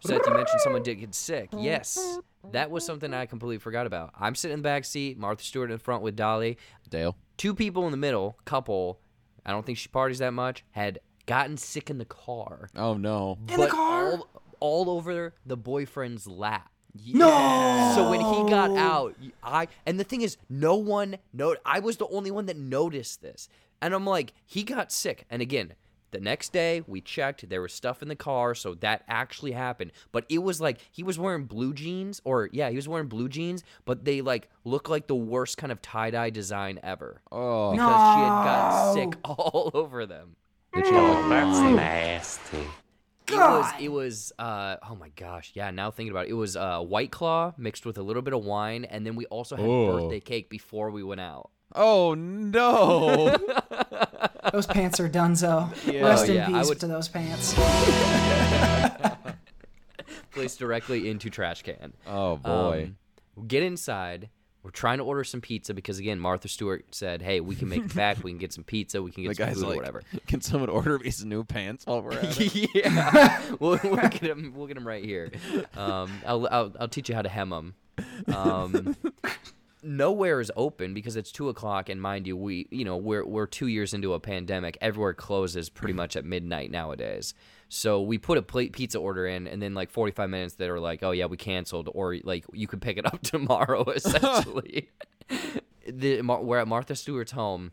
Seth, you mentioned someone did get sick. Yes, that was something I completely forgot about. I'm sitting in the back seat, Martha Stewart in front with Dolly. Dale. Two people in the middle, couple. I don't think she parties that much. Had gotten sick in the car. Oh no. in the car. all, all over the boyfriend's lap. No. So when he got out, I and the thing is, no one no. I was the only one that noticed this, and I'm like, he got sick. And again, the next day we checked, there was stuff in the car, so that actually happened. But it was like he was wearing blue jeans, or yeah, he was wearing blue jeans, but they like look like the worst kind of tie dye design ever Oh. because she had gotten sick *laughs* all over them. Oh, that's nasty. It was it was uh oh my gosh yeah now thinking about it it was uh white claw mixed with a little bit of wine and then we also had Oh. birthday cake before we went out Oh no. *laughs* Those pants are donezo. Yeah. Rest Oh, in yeah, I peace would- to those pants. *laughs* placed directly into trash can oh boy. Um, get inside we're trying to order some pizza because again Martha Stewart said hey we can make it *laughs* back we can get some pizza we can the get some guy's food like, or whatever *laughs* can someone order me some new pants while we're at it? *laughs* yeah, we'll, we'll get them. We'll get him right here. Um, I'll, I'll I'll teach you how to hem them. Um, nowhere is open because it's two o'clock, and mind you, we you know we're we're two years into a pandemic. Everywhere closes pretty much at midnight nowadays. So we put a plate pizza order in, and then like forty five minutes, they were like, "Oh yeah, we canceled," or like you could pick it up *laughs* tomorrow. *laughs* Essentially, the, we're at Martha Stewart's home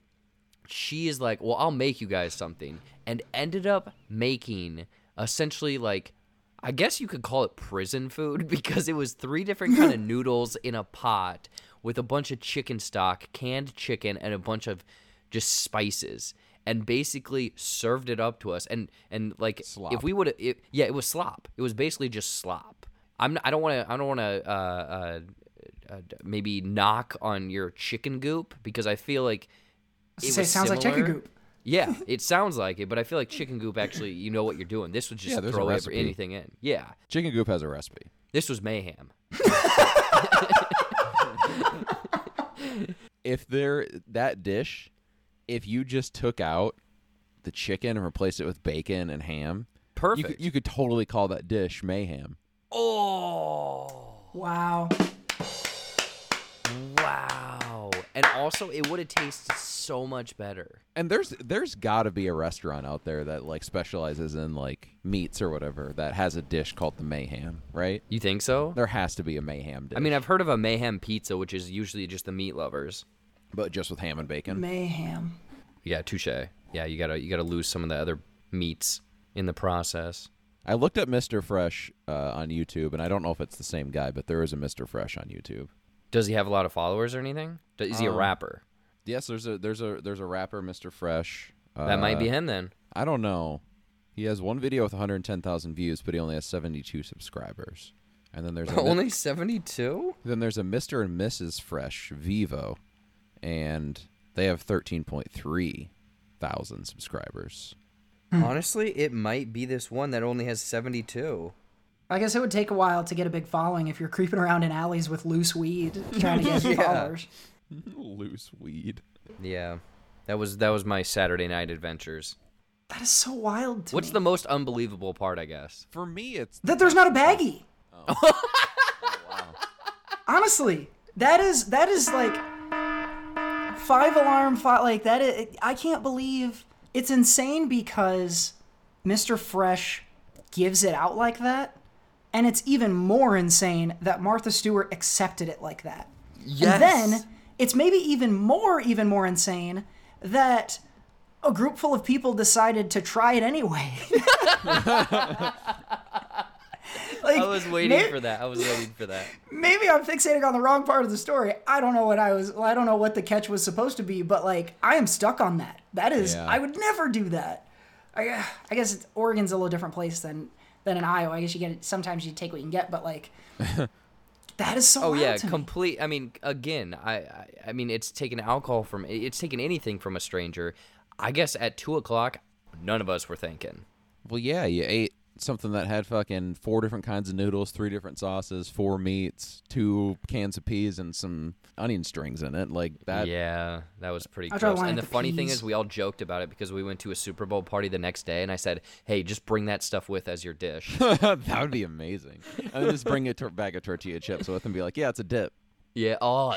she is like, "Well, I'll make you guys something," and ended up making essentially like, I guess you could call it prison food *laughs* because it was three different kind of noodles in a pot with a bunch of chicken stock, canned chicken, and a bunch of just spices, and basically served it up to us. And and like, Slop. if we would, have, yeah, it was slop. It was basically just slop. I'm. I don't want to. I don't want to. Uh, uh, uh, maybe knock on your chicken goop because I feel like it was sounds like chicken goop. Yeah, *laughs* it sounds like it, but I feel like chicken goop actually, you know what you're doing. This would just Yeah, throw anything in. Yeah, Chicken Goop has a recipe. this was mayhem. *laughs* If there that dish, if you just took out the chicken and replaced it with bacon and ham. You Perfect. could, you could totally call that dish mayhem. oh, Wow. wow. And also, it would have tasted so much better. And there's there's got to be a restaurant out there that like specializes in like meats or whatever that has a dish called the mayhem, right? You think so? There has to be a mayhem dish. I mean, I've heard of a mayhem pizza, which is usually just the meat lovers. But just with ham and bacon. Mayhem. Yeah, touche. Yeah, you gotta you gotta lose some of the other meats in the process. I looked at Mr. Fresh uh, on YouTube, and I don't know if it's the same guy, but there is a Mr. Fresh on YouTube. Does he have a lot of followers or anything? Do- Is he a Um, rapper? Yes, there's a there's a there's a rapper, Mr. Fresh. Uh, That might be him then. I don't know. He has one video with 110,000 views, but he only has 72 subscribers. And then there's a *laughs* Only seventy two. then there's a Mr. and Mrs. Fresh Vivo, and they have 13.3 thousand subscribers. Hmm. Honestly, it might be this one that only has seventy two. I guess it would take a while to get a big following if you're creeping around in alleys with loose weed *laughs* trying to get Yeah. followers. Loose weed. Yeah, that was that was my Saturday night adventures. That is so wild to What's me. the most unbelievable part? I guess. For me, it's that there's not a baggie. Oh. Oh, *laughs* Honestly, that is that is like five alarm five like that. Is, I can't believe it's insane because Mr. Fresh gives it out like that, and it's even more insane that Martha Stewart accepted it like that. And then it's maybe even more, even more insane that a group full of people decided to try it anyway. *laughs* *laughs* *laughs* like, I was waiting may- for that. I was waiting for that. *laughs* maybe I'm fixating on the wrong part of the story. I don't know what I was. I don't know what the catch was supposed to be, but like I am stuck on that. That is, Yeah. I would never do that. I, I guess it's, Oregon's a little different place than than in Iowa. I guess you get it. Sometimes you take what you can get, but like *laughs* that is so. Oh wild yeah, to me. complete. I mean, again, I, I, I mean, it's taken alcohol from. It's taken anything from a stranger. I guess at two o'clock, none of us were thinking. Well, yeah, you ate something that had fucking four different kinds of noodles, three different sauces, four meats, two cans of peas, and some onion strings in it. Like that. yeah, that was pretty I gross. And the the funny thing is, we all joked about it because we went to a Super Bowl party the next day, and I said, "Hey, just bring that stuff with as your dish." *laughs* that would be amazing. And then just bring a tor- bag of tortilla chips with and be like, yeah, it's a dip. yeah. *laughs* Oh.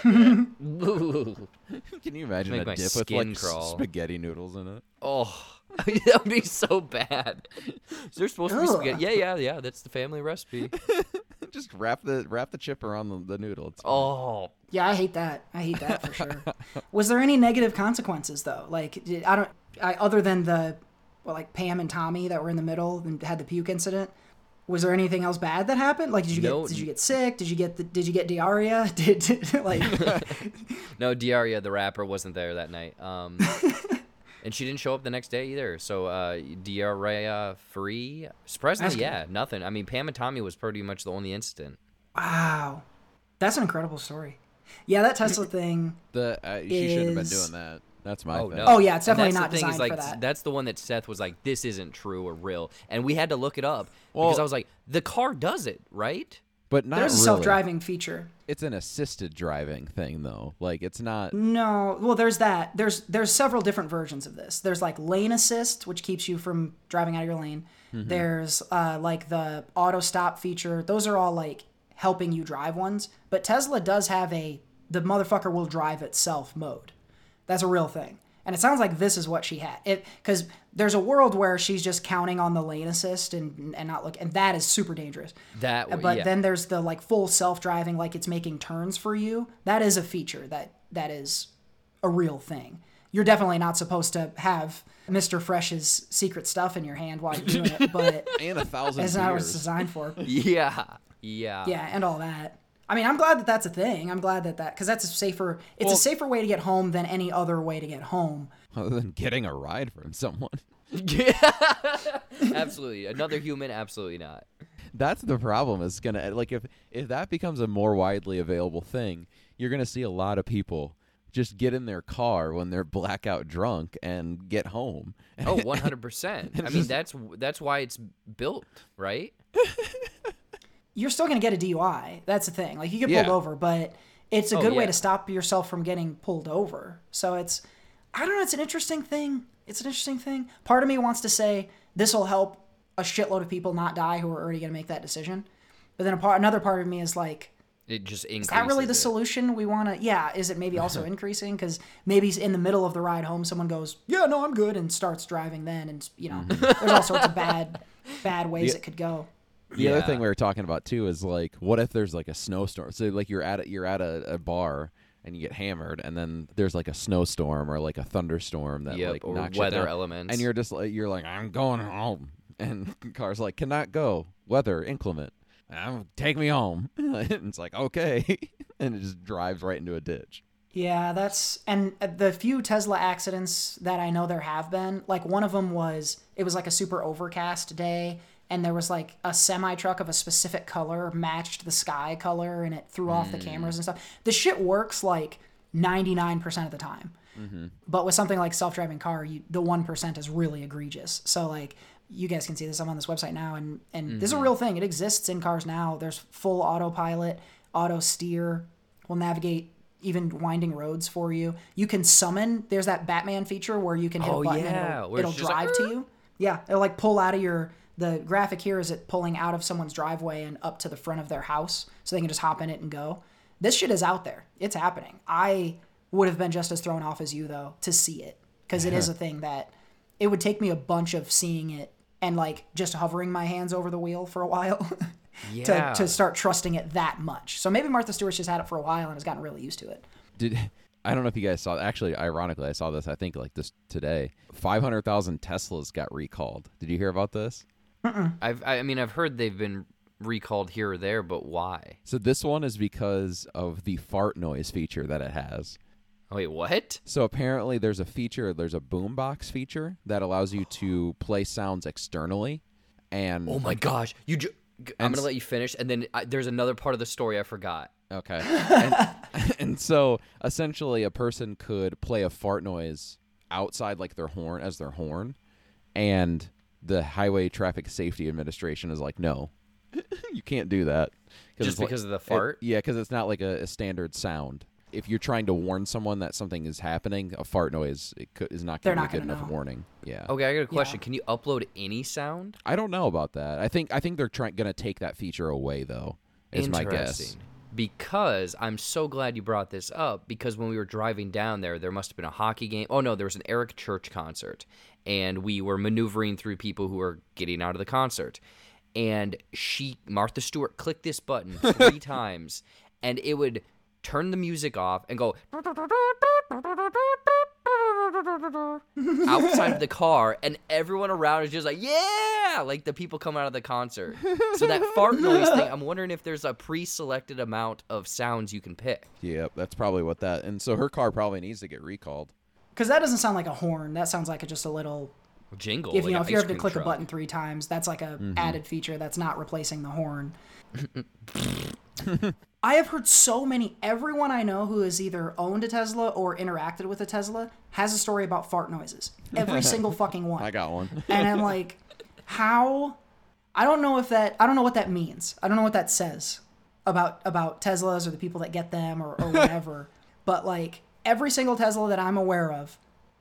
Can you imagine Make a dip with skin like crawl. spaghetti noodles in it? Oh. *laughs* that would be so bad. Is there supposed to be Ugh. spaghetti? Yeah, yeah, yeah. That's the family recipe. *laughs* Just wrap the wrap the chip around the, the noodle. It's. Oh, Yeah, I hate that. I hate that for sure. *laughs* Was there any negative consequences though? Like, did, I don't. I, other than the, well, like Pam and Tommy that were in the middle and had the puke incident. Was there anything else bad that happened? Like, did you No. get did you get sick? Did you get the, did you get diarrhea? Did, did like No, Diaria the rapper wasn't there that night. Um, and she didn't show up the next day either. So uh, Diarrhea free. Surprisingly, That's yeah, nothing. I mean, Pam and Tommy was pretty much the only incident. wow, that's an incredible story. Yeah, that Tesla thing. The uh, she shouldn't have been doing that. That's my Oh thing. no! Oh, yeah, it's definitely that's not the thing is, designed like, for that. That's the one that Seth was like, "This isn't true or real," and we had to look it up because I was like, "The car does it, right?" But not There's a really. self-driving feature. It's an assisted driving thing though. Like it's not. No, well, there's that. There's there's several different versions of this. There's like lane assist, which keeps you from driving out of your lane. There's uh, like the auto stop feature. Those are all like helping you drive ones. But Tesla does have a the motherfucker will drive itself mode. That's a real thing. And it sounds like this is what she had. It because there's a world where she's just counting on the lane assist and and not look, and that is super dangerous. That But yeah. then there's the like full self driving, like it's making turns for you. That is a feature that that is a real thing. You're definitely not supposed to have Mr. Fresh's secret stuff in your hand while you're doing it, but *laughs* And a thousand it's not what it's designed for. *laughs* Yeah, yeah, Yeah, and all that. I mean, I'm glad that that's a thing. I'm glad that that because that's a safer. It's Well- a safer way to get home than any other way to get home. Other than getting a ride from someone. *laughs* absolutely. Another human, absolutely not. That's the problem. Is gonna like if if that becomes a more widely available thing, you're gonna see a lot of people just get in their car when they're blackout drunk and get home. Oh, *laughs* 100%. I mean, that's that's why it's built, right? *laughs* You're still gonna get a DUI. That's the thing. Like you get Yeah. pulled over, but it's a Oh, good way to stop yourself from getting pulled over. So it's, I don't know. It's an interesting thing. it's an interesting thing. Part of me wants to say this will help a shitload of people not die who are already going to make that decision. But then a part, another part of me is like, It just increases. is that really the it. solution we want to? Yeah. Is it maybe also *laughs* increasing? Because maybe in the middle of the ride home, someone goes, "Yeah, no, I'm good," and starts driving. Then, and you know, Mm-hmm. there's all sorts of bad, bad *laughs* ways Yeah. it could go. The other thing we were talking about too is like, what if there's like a snowstorm? So like you're at a, you're at a, a bar and you get hammered, and then there's like a snowstorm or like a thunderstorm that Yep, like or knocks you weather down. elements. and you're just like you're like I'm going home, and *laughs* car's like cannot go, weather inclement. Um, take me home. *laughs* and it's like okay, *laughs* and it just drives right into a ditch. Yeah, that's and the few Tesla accidents that I know there have been, like one of them was it was like a super overcast day and there was like a semi truck of a specific color matched the sky color and it threw off the cameras and stuff. The shit works like 99% of the time. But with something like self-driving car, you, the 1% is really egregious. So like you guys can see this I'm on this website now and and this is a real thing. It exists in cars now. There's full autopilot, auto steer, will navigate even winding roads for you. You can summon. There's that Batman feature where you can hit Oh, a button yeah, and it'll, it'll just like, drive to you. Yeah, it'll like pull out of your. The graphic here is it pulling out of someone's driveway and up to the front of their house, so they can just hop in it and go. This shit is out there. It's happening. I would have been just as thrown off as you though to see it because it is a *laughs* thing that it would take me a bunch of seeing it and like just hovering my hands over the wheel for a while Yeah. *laughs* to, to start trusting it that much. So maybe Martha Stewart's just had it for a while and has gotten really used to it. Did *laughs* I don't know if you guys saw. Actually, ironically, I saw this. I think like this today. Five hundred thousand Teslas got recalled. Did you hear about this? I've, I I mean, I've heard they've been recalled here or there, but why? So this one is because of the fart noise feature that it has. Oh, wait, what? So apparently there's a feature, there's a boombox feature that allows you to play sounds externally and Oh my gosh, you. Ju- g- I'm gonna let you finish, and then I, there's another part of the story I forgot. Okay. *laughs* and, and so essentially a person could play a fart noise outside like their horn as their horn and the Highway Traffic Safety Administration is like, "No. *laughs* you can't do that." Just it's like- because of the it- fart? yeah, cuz it's not like a, a standard sound. If you're trying to warn someone that something is happening, a fart noise it could, is not going to be a good enough know. warning. Yeah. Okay, I got a question. Can you upload any sound? I don't know about that. I think I think they're trying going to take that feature away though. Is my guess. Interesting. Because I'm so glad you brought this up because when we were driving down there, there must have been a hockey game. Oh no, there was an Eric Church concert, and we were maneuvering through people who were getting out of the concert, and she Martha Stewart clicked this button *laughs* three times, and it would turn the music off and go outside of the car, and everyone around is just like, yeah, like the people coming out of the concert. So that fart noise thing, I'm wondering if there's a pre-selected amount of sounds you can pick. Yep, that's probably what that. And so her car probably needs to get recalled. Because that doesn't sound like a horn. That sounds like a, just a little. Jingle. If like you know, if you have to click truck. a button three times, that's like a Mm-hmm. added feature. That's not replacing the horn. *laughs* I have heard so many. Everyone I know who has either owned a Tesla or interacted with a Tesla has a story about fart noises. Every *laughs* single fucking one. I got one. and I'm like, how? I don't know if that. I don't know what that means. I don't know what that says about about Teslas or the people that get them or, or *laughs* whatever. but like every single Tesla that I'm aware of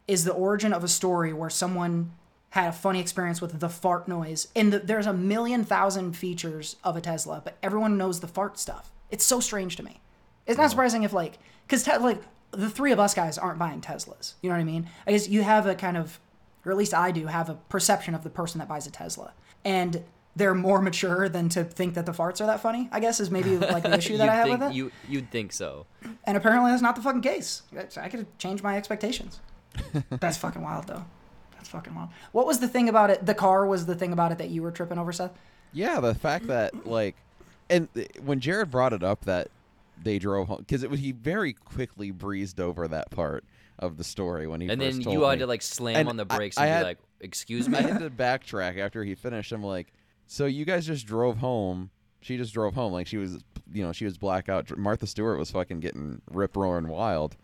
is the origin of a story where someone had a funny experience with the fart noise. And the, there's a million thousand features of a Tesla, but everyone knows the fart stuff. It's so strange to me. It's not surprising if like, because te- like the three of us guys aren't buying Teslas. You know what I mean? I guess you have a kind of, or at least I do, have a perception of the person that buys a Tesla, and they're more mature than to think that the farts are that funny. I guess is maybe like the *laughs* issue that I have think, with it. You, you'd think so. And apparently that's not the fucking case. I could have changed my expectations. *laughs* That's fucking wild though. That's fucking wild. What was the thing about it? The car was the thing about it that you were tripping over, Seth? Yeah, the fact that like, and th- when Jared brought it up that they drove home because it was he very quickly breezed over that part of the story when he And first then told you had me. to like slam And on the brakes I and had- be like, "Excuse *laughs* me." I had to backtrack after he finished. I'm like, so you guys just drove home. She just drove home. Like she was, you know, she was blackout. Martha Stewart was fucking getting rip roaring wild,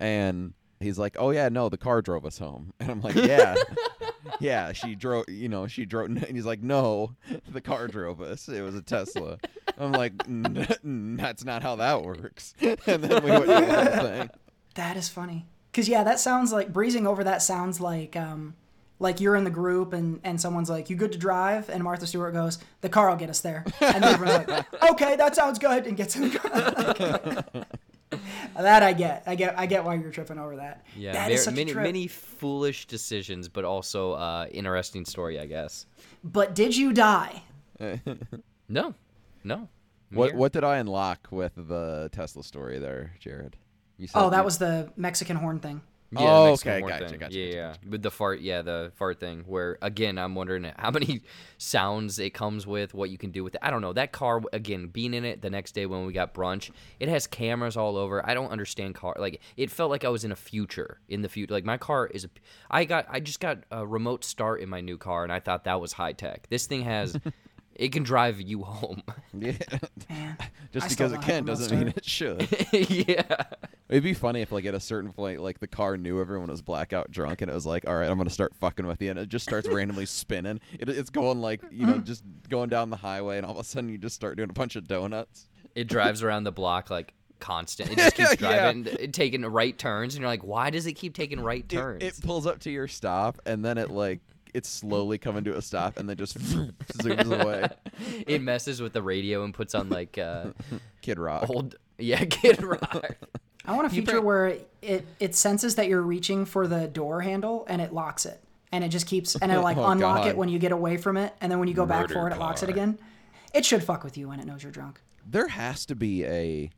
and he's like, oh yeah, no, the car drove us home. *laughs* And I'm like, yeah, *laughs* yeah, she drove. You know, she drove. *laughs* And he's like, no, the car drove us. It was a Tesla. I'm like, "N- n- that's not how that works. And then we went through the whole thing. That is funny. Cause yeah, that sounds like breezing over. That sounds like um, like you're in the group and and someone's like, "You good to drive?" And Martha Stewart goes, "The car will get us there." And then everyone's like, *laughs* "Okay, that sounds good," and gets in the car. *laughs* that I get. I get. I get why you're tripping over that. Yeah, that ver- such many a trip. many foolish decisions, but also uh, interesting story, I guess. But did you die? *laughs* No, no. I'm What here. what did I unlock with the Tesla story there, Jared? You said Oh, that you- was the Mexican horn thing. Yeah, Oh, Mexican okay, horn gotcha, thing. gotcha, Yeah, gotcha, yeah. gotcha. With the fart, yeah, the fart thing. Where again, I'm wondering how many *laughs* sounds it comes with, what you can do with it. I don't know. That car, again, being in it the next day when we got brunch, it has cameras all over. I don't understand car. Like it felt like I was in a future, in the future. Like my car is. A, I got, I just got a remote start in my new car, and I thought that was high tech. This thing has. *laughs* It can drive you home. Yeah. Man, *laughs* Just I because it can doesn't mean it should. yeah. It'd be funny if, like, at a certain point, like the car knew everyone was blackout drunk, and it was like, "All right, I'm gonna start fucking with you," and it just starts *laughs* randomly spinning. It, it's going like, you know, *laughs* just going down the highway, and all of a sudden you just start doing a bunch of donuts. It drives around the block like constant. It *laughs* just keeps driving, it- taking right turns, and you're like, why does it keep taking right It, turns? it pulls up to your stop, and then it like it's slowly coming to a stop, and then just zooms away. it messes with the radio and puts on like uh, Kid Rock. old yeah Kid Rock. I want a feature bring- where it it senses that you're reaching for the door handle and it locks it, and it just keeps and it'll like *laughs* Oh, unlock God. it when you get away from it, and then when you go back for it, it locks it again. It should fuck with you when it knows you're drunk. there has to be a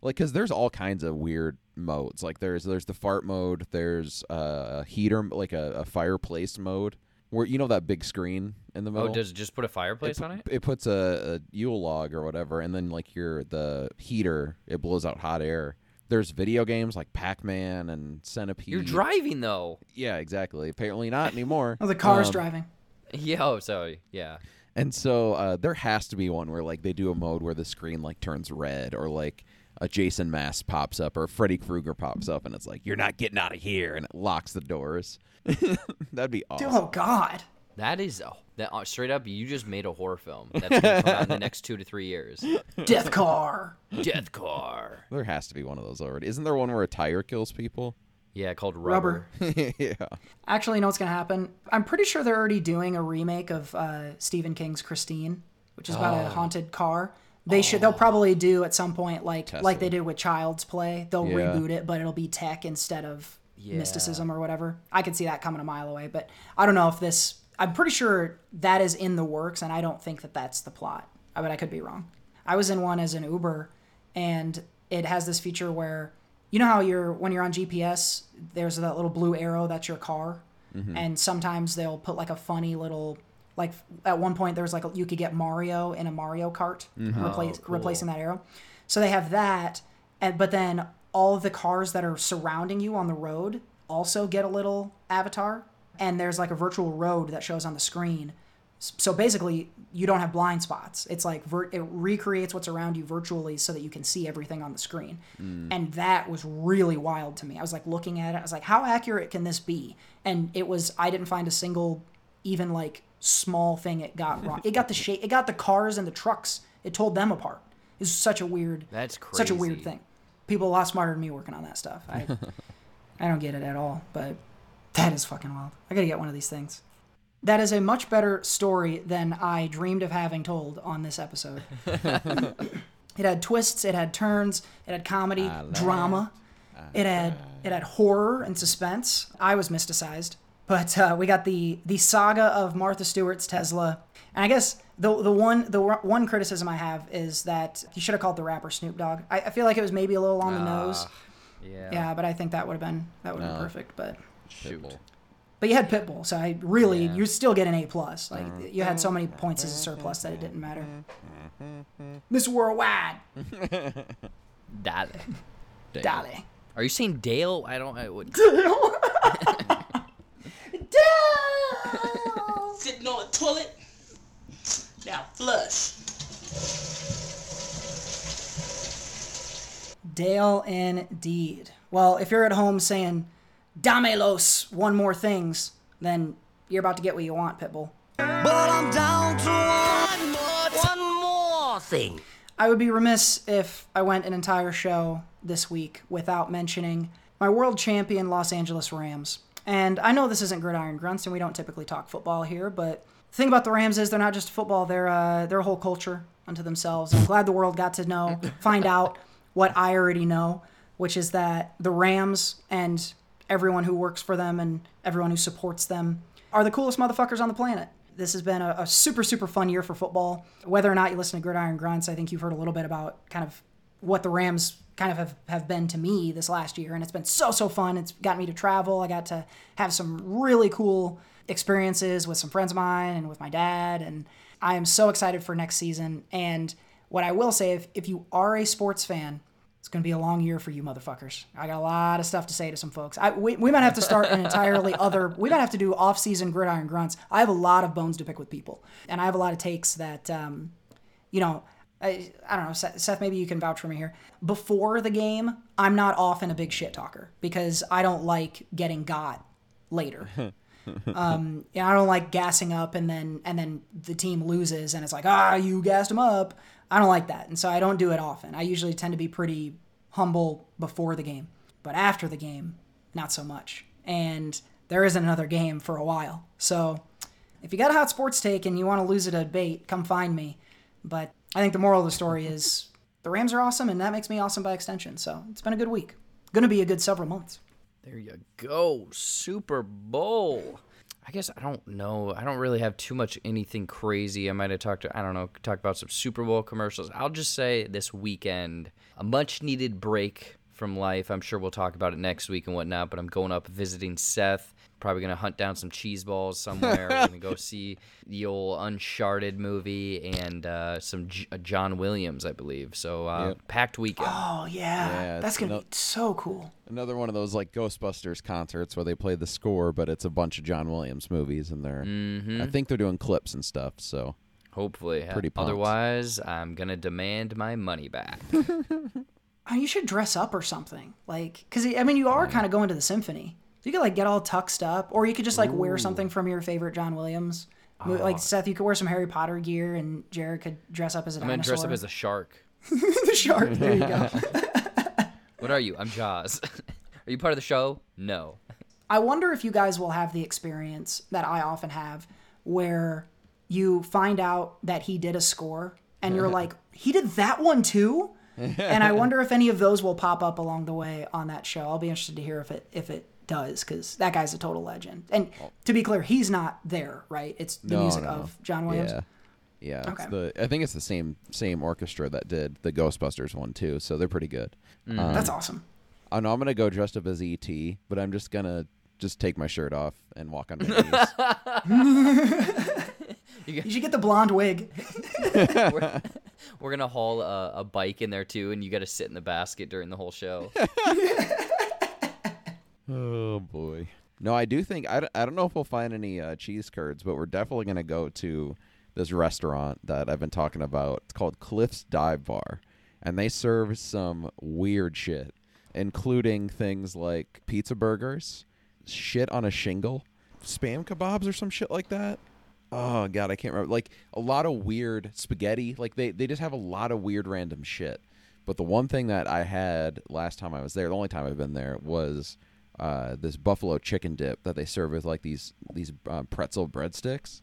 like because there's all kinds of weird modes like there's there's the fart mode there's uh, a heater like a, a fireplace mode where you know that big screen in the mode? Oh, does it just put a fireplace on it? it puts a, a yule log or whatever and then like your the heater it blows out hot air there's video games like pac-man and centipede You're driving though. yeah exactly apparently not anymore *laughs* Oh, the car's Um, driving. Yeah. Oh, sorry. Yeah. And so uh, there has to be one where like they do a mode where the screen like turns red or like a Jason mask pops up or Freddy Krueger pops up and it's like you're not getting out of here and it locks the doors. *laughs* That'd be awesome. Oh God. That is oh, that uh, straight up. You just made a horror film that's gonna come out in the *laughs* next two to three years. Death car. Death car. There has to be one of those already. Isn't there one where a tire kills people? Yeah, called Rubber. rubber. *laughs* yeah. Actually, you know what's gonna happen? I'm pretty sure they're already doing a remake of uh, Stephen King's Christine, which is about a Oh. haunted car. They should. They'll probably do at some point, like like they did with Child's Play. They'll Yeah. reboot it, but it'll be tech instead of Yeah. mysticism or whatever. I could see that coming a mile away, but I don't know if this. I'm pretty sure that is in the works, and I don't think that that's the plot. I But I could be wrong. I was in one as an Uber, and it has this feature where you know how you're when you're on GPS, there's that little blue arrow that's your car, mm-hmm. and sometimes they'll put like a funny little like at one point there was like a, you could get Mario in a Mario Kart, mm-hmm. replace, oh, replacing that arrow. So they have that, and but then all of the cars that are surrounding you on the road also get a little avatar, and there's like a virtual road that shows on the screen. So basically, you don't have blind spots. It's like ver- it recreates what's around you virtually so that you can see everything on the screen. Hmm. And that was really wild to me. I was like looking at it. I was like, how accurate can this be? And it was. I didn't find a single, even like small thing it got *laughs* wrong. it got the shape. It got the cars and the trucks. It told them apart. It's such a weird. That's crazy. Such a weird thing. People a lot smarter than me working on that stuff. I, *laughs* I don't get it at all. But that is fucking wild. I gotta get one of these things. That is a much better story than I dreamed of having told on this episode. *laughs* it had twists, it had turns, it had comedy, drama, it it had it had horror and suspense. I was mysticized, but uh, we got the the saga of Martha Stewart's Tesla. And I guess the the one the one criticism I have is that you should have called the rapper Snoop Dogg. I, I feel like it was maybe a little on the nose. Yeah. Yeah, but I think that would have been that would have No. been perfect. But Shoot. but you had Pitbull, so I really Yeah. you still get an A plus. Like mm-hmm. you had so many mm-hmm. points as a surplus that it didn't mm-hmm. matter. Miss Worldwide, *laughs* Dale. Dale. Are you saying Dale? I don't. I would. Dale. *laughs* *laughs* Dale. Sitting on the toilet. Now flush. Dale indeed. Well, if you're at home saying Damelos one more things, then you're about to get what you want, Pitbull. But I'm down to one more, one more thing. I would be remiss if I went an entire show this week without mentioning my world champion Los Angeles Rams. And I know this isn't Gridiron Grunts, and we don't typically talk football here, but the thing about the Rams is they're not just football; they're uh, they're a whole culture unto themselves. I'm glad the world got to know, find out what I already know, which is that the Rams and everyone who works for them and everyone who supports them are the coolest motherfuckers on the planet. This has been a, a super, super fun year for football. Whether or not you listen to Gridiron Grunts, I think you've heard a little bit about kind of what the Rams kind of have, have been to me this last year. And it's been so, so fun. It's got me to travel. I got to have some really cool experiences with some friends of mine and with my dad. And I am so excited for next season. And what I will say, if, if you are a sports fan, going to be a long year for you motherfuckers. I got a lot of stuff to say to some folks. I, we, we might have to start an entirely other, we might have to do off season gridiron grunts. I have a lot of bones to pick with people. And I have a lot of takes that, um, you know, I, I don't know, Seth, Seth, maybe you can vouch for me here. Before the game, I'm not often a big shit talker because I don't like getting got later. *laughs* um, yeah, I don't like gassing up and then and then the team loses and it's like ah you gassed them up. I don't like that, and so I don't do it often. I usually tend to be pretty humble before the game, but after the game, not so much. And there isn't another game for a while, so if you got a hot sports take and you want to lose it at bait, come find me. But I think the moral of the story is the Rams are awesome, and that makes me awesome by extension. So it's been a good week. Going to be a good several months. There you go. Super Bowl. I guess I don't know. I don't really have too much anything crazy. I might have talked to I don't know, talk about some Super Bowl commercials. I'll just say this weekend, a much needed break from life. I'm sure we'll talk about it next week and whatnot, but I'm going up visiting Seth. Probably gonna hunt down some cheese balls somewhere. We're gonna go *laughs* see the old Uncharted movie and uh, some J- uh, John Williams, I believe. So uh, Yep. packed weekend. Oh yeah, Yeah, that's gonna no- be so cool. Another one of those like Ghostbusters concerts where they play the score, but it's a bunch of John Williams movies, and they're Mm-hmm. I think they're doing clips and stuff. So Hopefully, Pretty pumped. Otherwise, I'm gonna demand my money back. *laughs* Oh, you should dress up or something, like, cause I mean, you are kind of going to the symphony. So you could like get all tuxed up, or you could just like wear something from your favorite John Williams. Mo- Like ah. Seth, you could wear some Harry Potter gear, and Jared could dress up as a I'm dinosaur. dress up as a shark. *laughs* the shark. There you go. *laughs* What are you? I'm Jaws. *laughs* are you part of the show? No. I wonder if you guys will have the experience that I often have where you find out that he did a score and you're like, he did that one too? and I wonder if any of those will pop up along the way on that show. I'll be interested to hear if it if it does cuz that guy's a total legend. And to be clear, he's not there, right? It's the No, music no, of John Williams. yeah, yeah. Okay. It's the I think it's the same same orchestra that did the Ghostbusters one too. So they're pretty good. Um, That's awesome. I know I'm gonna go dressed up as ET, but I'm just gonna just take my shirt off and walk on *laughs* my knees. *laughs* You should get the blonde wig. *laughs* we're, we're gonna haul a, a bike in there too, and you got to sit in the basket during the whole show. Oh boy. No, I do think I, I don't know if we'll find any uh, cheese curds, but we're definitely gonna go to this restaurant that I've been talking about. It's called Cliff's Dive Bar, and they serve some weird shit, including things like pizza burgers, shit on a shingle, spam kebabs or some shit like that. Oh god, I can't remember. Like a lot of weird spaghetti. Like they they just have a lot of weird random shit. But the one thing that I had last time I was there, the only time I've been there was uh, this buffalo chicken dip that they serve with like these these uh, pretzel breadsticks,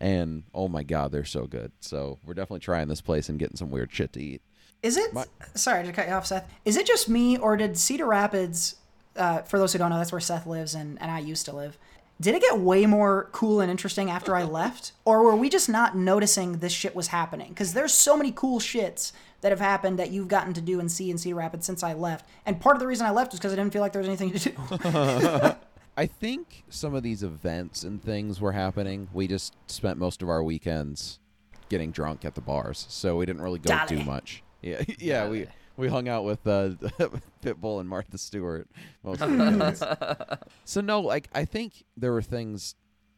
and oh my god, they're so good. So we're definitely trying this place and getting some weird shit to eat. Is it? sorry to cut you off, Seth. Is it just me, or did Cedar Rapids? Uh, for those who don't know, that's where Seth lives, and, and I used to live. Did it get way more cool and interesting after I *laughs* left, or were we just not noticing this shit was happening? Because there's so many cool shits that have happened that you've gotten to do and see in Cedar Rapids since I left. And part of the reason I left was because I didn't feel like there was anything to do. *laughs* *laughs* I think some of these events and things were happening. We just spent most of our weekends getting drunk at the bars, so we didn't really go Dale. do much. Yeah, *laughs* yeah, we we hung out with uh, Pitbull and Martha Stewart most of the weekends. so no, like I think there were things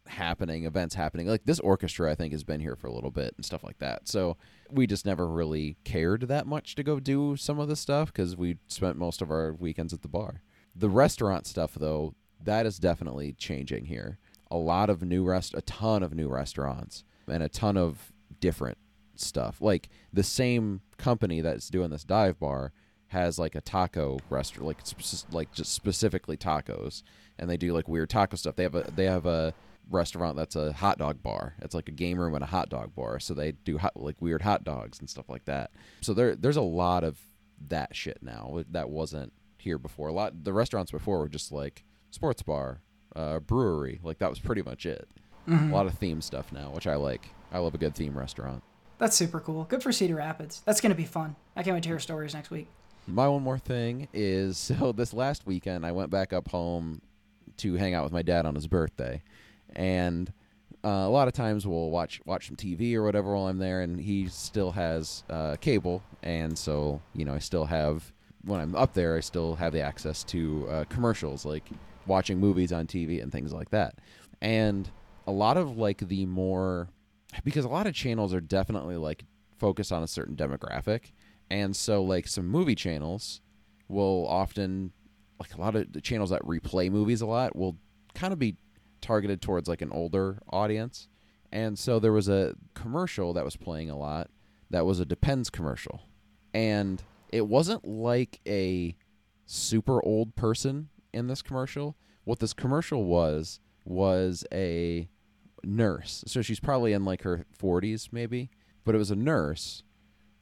happening, events happening. Like this orchestra, I think has been here for a little bit and stuff like that. So we just never really cared that much to go do some of this stuff because we spent most of our weekends at the bar. The restaurant stuff, though, that is definitely changing here. A lot of new rest, a ton of new restaurants, and a ton of different stuff. Like the same company that's doing this dive bar has like a taco restaurant, like sp- like just specifically tacos, and they do like weird taco stuff. They have a they have a restaurant that's a hot dog bar. It's like a game room and a hot dog bar. So they do hot, like weird hot dogs and stuff like that. So there there's a lot of that shit now that wasn't here before. A lot the restaurants before were just like sports bar, uh, brewery. Like that was pretty much it. A lot of theme stuff now, which I like. I love a good theme restaurant. That's super cool. Good for Cedar Rapids. That's gonna be fun. I can't wait to hear stories next week. My one more thing is *laughs* so this last weekend I went back up home to hang out with my dad on his birthday, and uh, a lot of times we'll watch watch some TV or whatever while I'm there, and he still has uh, cable, and so you know I still have when I'm up there I still have the access to uh, commercials like watching movies on TV and things like that, and a lot of like the more because a lot of channels are definitely like focused on a certain demographic. And so like some movie channels will often like a lot of the channels that replay movies a lot will kind of be targeted towards like an older audience and so there was a commercial that was playing a lot that was a depends commercial and it wasn't like a super old person in this commercial what this commercial was was a nurse. So she's probably in like her 40s, maybe. But it was a nurse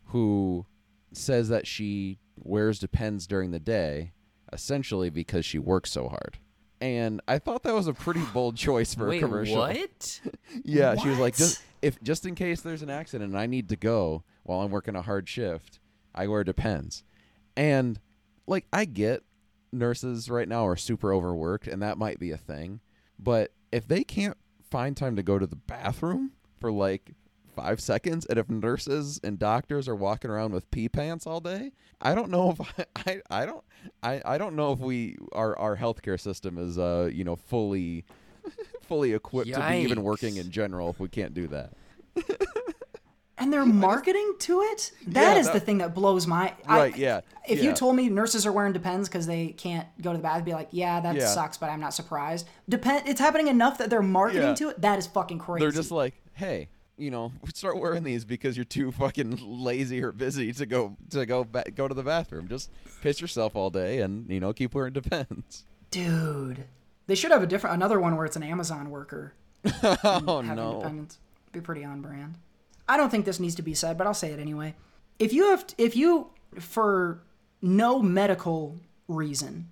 who says that she wears Depends during the day, essentially because she works so hard. And I thought that was a pretty *gasps* bold choice for Wait, a commercial. what? *laughs* Yeah, she was like, just if just in case there's an accident and I need to go while I'm working a hard shift, I wear Depends. And like I get nurses right now are super overworked and that might be a thing, but if they can't find time to go to the bathroom for like five seconds, and if nurses and doctors are walking around with pee pants all day, I don't know if I, *laughs* I, I don't I, I don't know if we our our healthcare system is uh you know fully fully equipped to be even working in general if we can't do that. And they're marketing to it. That Yeah, is the thing that blows my. I- Right, yeah, If you told me nurses are wearing Depends because they can't go to the bath, I'd be like, yeah, that Yeah. sucks, but I'm not surprised. Depend. It's happening enough that they're marketing Yeah. to it. That is fucking crazy. They're just like, hey, you know, *laughs* start wearing these because you're too fucking lazy or busy to go to go ba- go to the bathroom. Just piss yourself all day and you know keep wearing *laughs* Depends. dude. They should have a different another one where it's an Amazon worker *laughs* Oh no. Be pretty on brand. I don't think this needs to be said, but I'll say it anyway. If you have, if you for no medical reason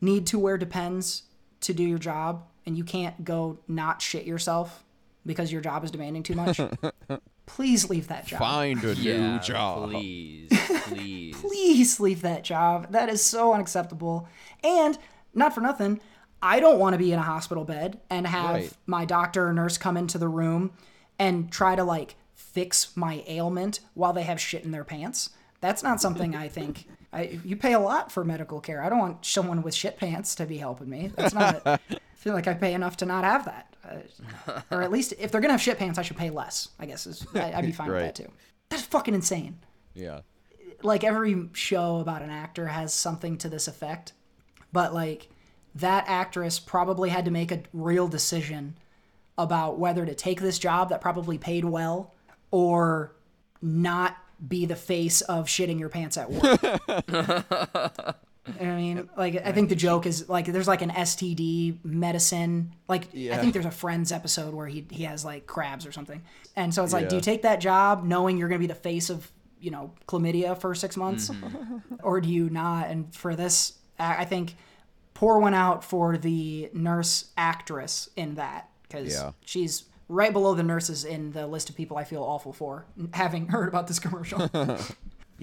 need to wear Depends to do your job, and you can't go not shit yourself because your job is demanding too much, *laughs* please leave that job. Find a Yeah, new job. please, *laughs* please. please leave that job. That is so unacceptable. And not for nothing, I don't want to be in a hospital bed and have Right. my doctor or nurse come into the room and try to like fix my ailment while they have shit in their pants. That's not something I think. I, you pay a lot for medical care. I don't want someone with shit pants to be helping me. That's not. *laughs* I feel like I pay enough to not have that, uh, or at least if they're gonna have shit pants, I should pay less. I guess is I, I'd be *laughs* fine with that too. That's fucking insane Yeah. like every show about an actor has something to this effect but like that actress probably had to make a real decision about whether to take this job that probably paid well or not be the face of shitting your pants at work. *laughs* I mean, like I think the joke is like there's like an STD medicine. Like I think there's a Friends episode where he he has like crabs or something, and so it's like, do you take that job knowing you're gonna be the face of you know chlamydia for six months, mm-hmm. or do you not? And for this, I I think pour one out for the nurse actress in that because Yeah. she's right below the nurses in the list of people I feel awful for having *laughs* heard about this commercial. *laughs*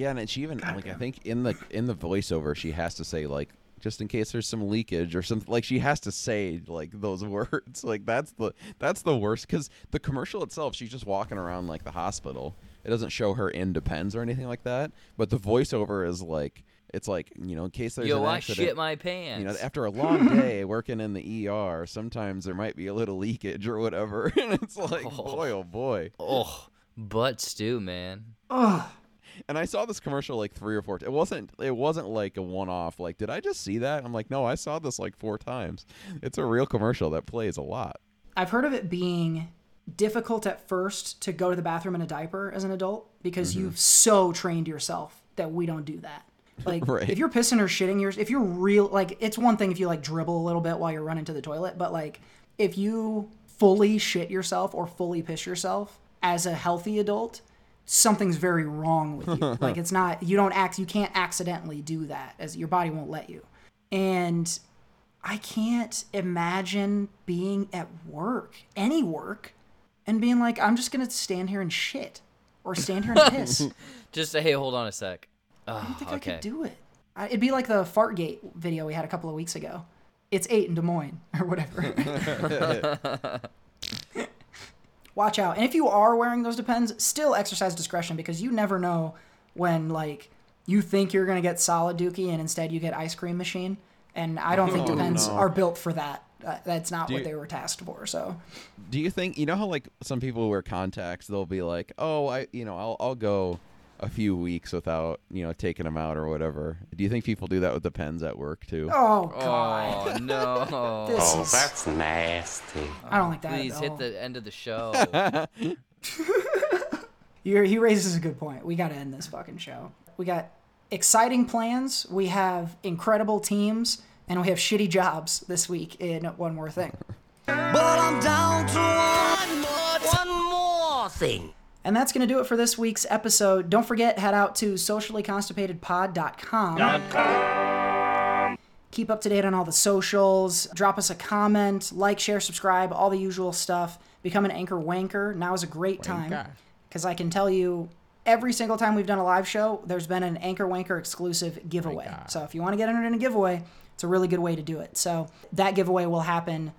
Yeah, and she even like I think in the in the voiceover she has to say like just in case there's some leakage or something like she has to say like those *laughs* words. Like that's the that's the worst because the commercial itself she's just walking around like the hospital. It doesn't show her in depends or anything like that but the voiceover is like it's like you know in case there's Yo, an I accident shit my pants. you know after a long day *laughs* working in the ER sometimes there might be a little leakage or whatever. *laughs* And it's like boy oh boy. Oh, butt stew, man. And I saw this commercial like three or four. T- it wasn't. It wasn't like a one-off. Like, did I just see that? I'm like, no, I saw this like four times. It's a real commercial that plays a lot. I've heard of it being difficult at first to go to the bathroom in a diaper as an adult because mm-hmm. you've so trained yourself that we don't do that. *laughs* Like Right. if you're pissing or shitting yours, if you're real, like it's one thing if you like dribble a little bit while you're running to the toilet, but like if you fully shit yourself or fully piss yourself as a healthy adult, something's very wrong with you. *laughs* like it's not you don't act you can't accidentally do that as your body won't let you. And I can't imagine being at work, any work, and being like, I'm just gonna stand here and shit. Or stand here and *laughs* piss. Just say, hey, hold on a sec. I don't ah, think I could do it. I, it'd be like the Fartgate video we had a couple of weeks ago. It's eight in Des Moines *laughs* or whatever. Watch out. And if you are wearing those Depends, still exercise discretion because you never know when like you think you're gonna get solid Dookie and instead you get ice cream machine. And I don't think Depends are built for that. Uh, that's not what you- they were tasked for. So Do you think you know how like some people wear contacts? They'll be like, "Oh, I you know I'll I'll go a few weeks without you know taking them out or whatever." Do you think people do that with Depends at work too? Oh god. Oh no! *laughs* This Oh, is that's nasty. I don't like that. Please at hit the end of the show. *laughs* *laughs* You're, he raises a good point. We got to end this fucking show. We got exciting plans. We have incredible teams, and we have shitty jobs this week in One More Thing. But I'm down to one more, one more thing. And that's going to do it for this week's episode. Don't forget, head out to sociallyconstipatedpod.com. Keep up to date on all the socials. Drop us a comment, like, share, subscribe, all the usual stuff. Become an anchor wanker. Now is a great time because I can tell you every single time we've done a live show, there's been an anchor wanker exclusive giveaway. So if you want to get entered in a giveaway, it's a really good way to do it. So that giveaway will happen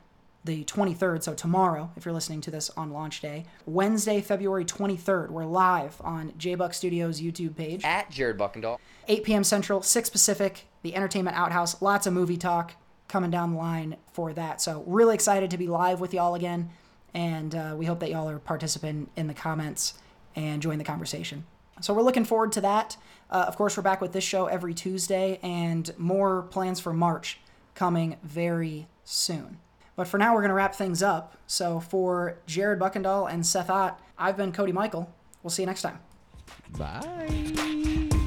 the 23rd, so tomorrow, if you're listening to this on launch day. Wednesday, February 23rd, we're live on JBuck Studios YouTube page. At Jared Buckendahl. 8 p.m. Central, 6 Pacific, the Entertainment Outhouse. Lots of movie talk coming down the line for that. So, really excited to be live with y'all again. And uh, we hope that y'all are participating in the comments and join the conversation. So, we're looking forward to that. Uh, of course, we're back with this show every Tuesday and more plans for March coming very soon. But for now, we're going to wrap things up. So, for Jared Buckendahl and Seth Ott, I've been Cody Michael. We'll see you next time. Bye.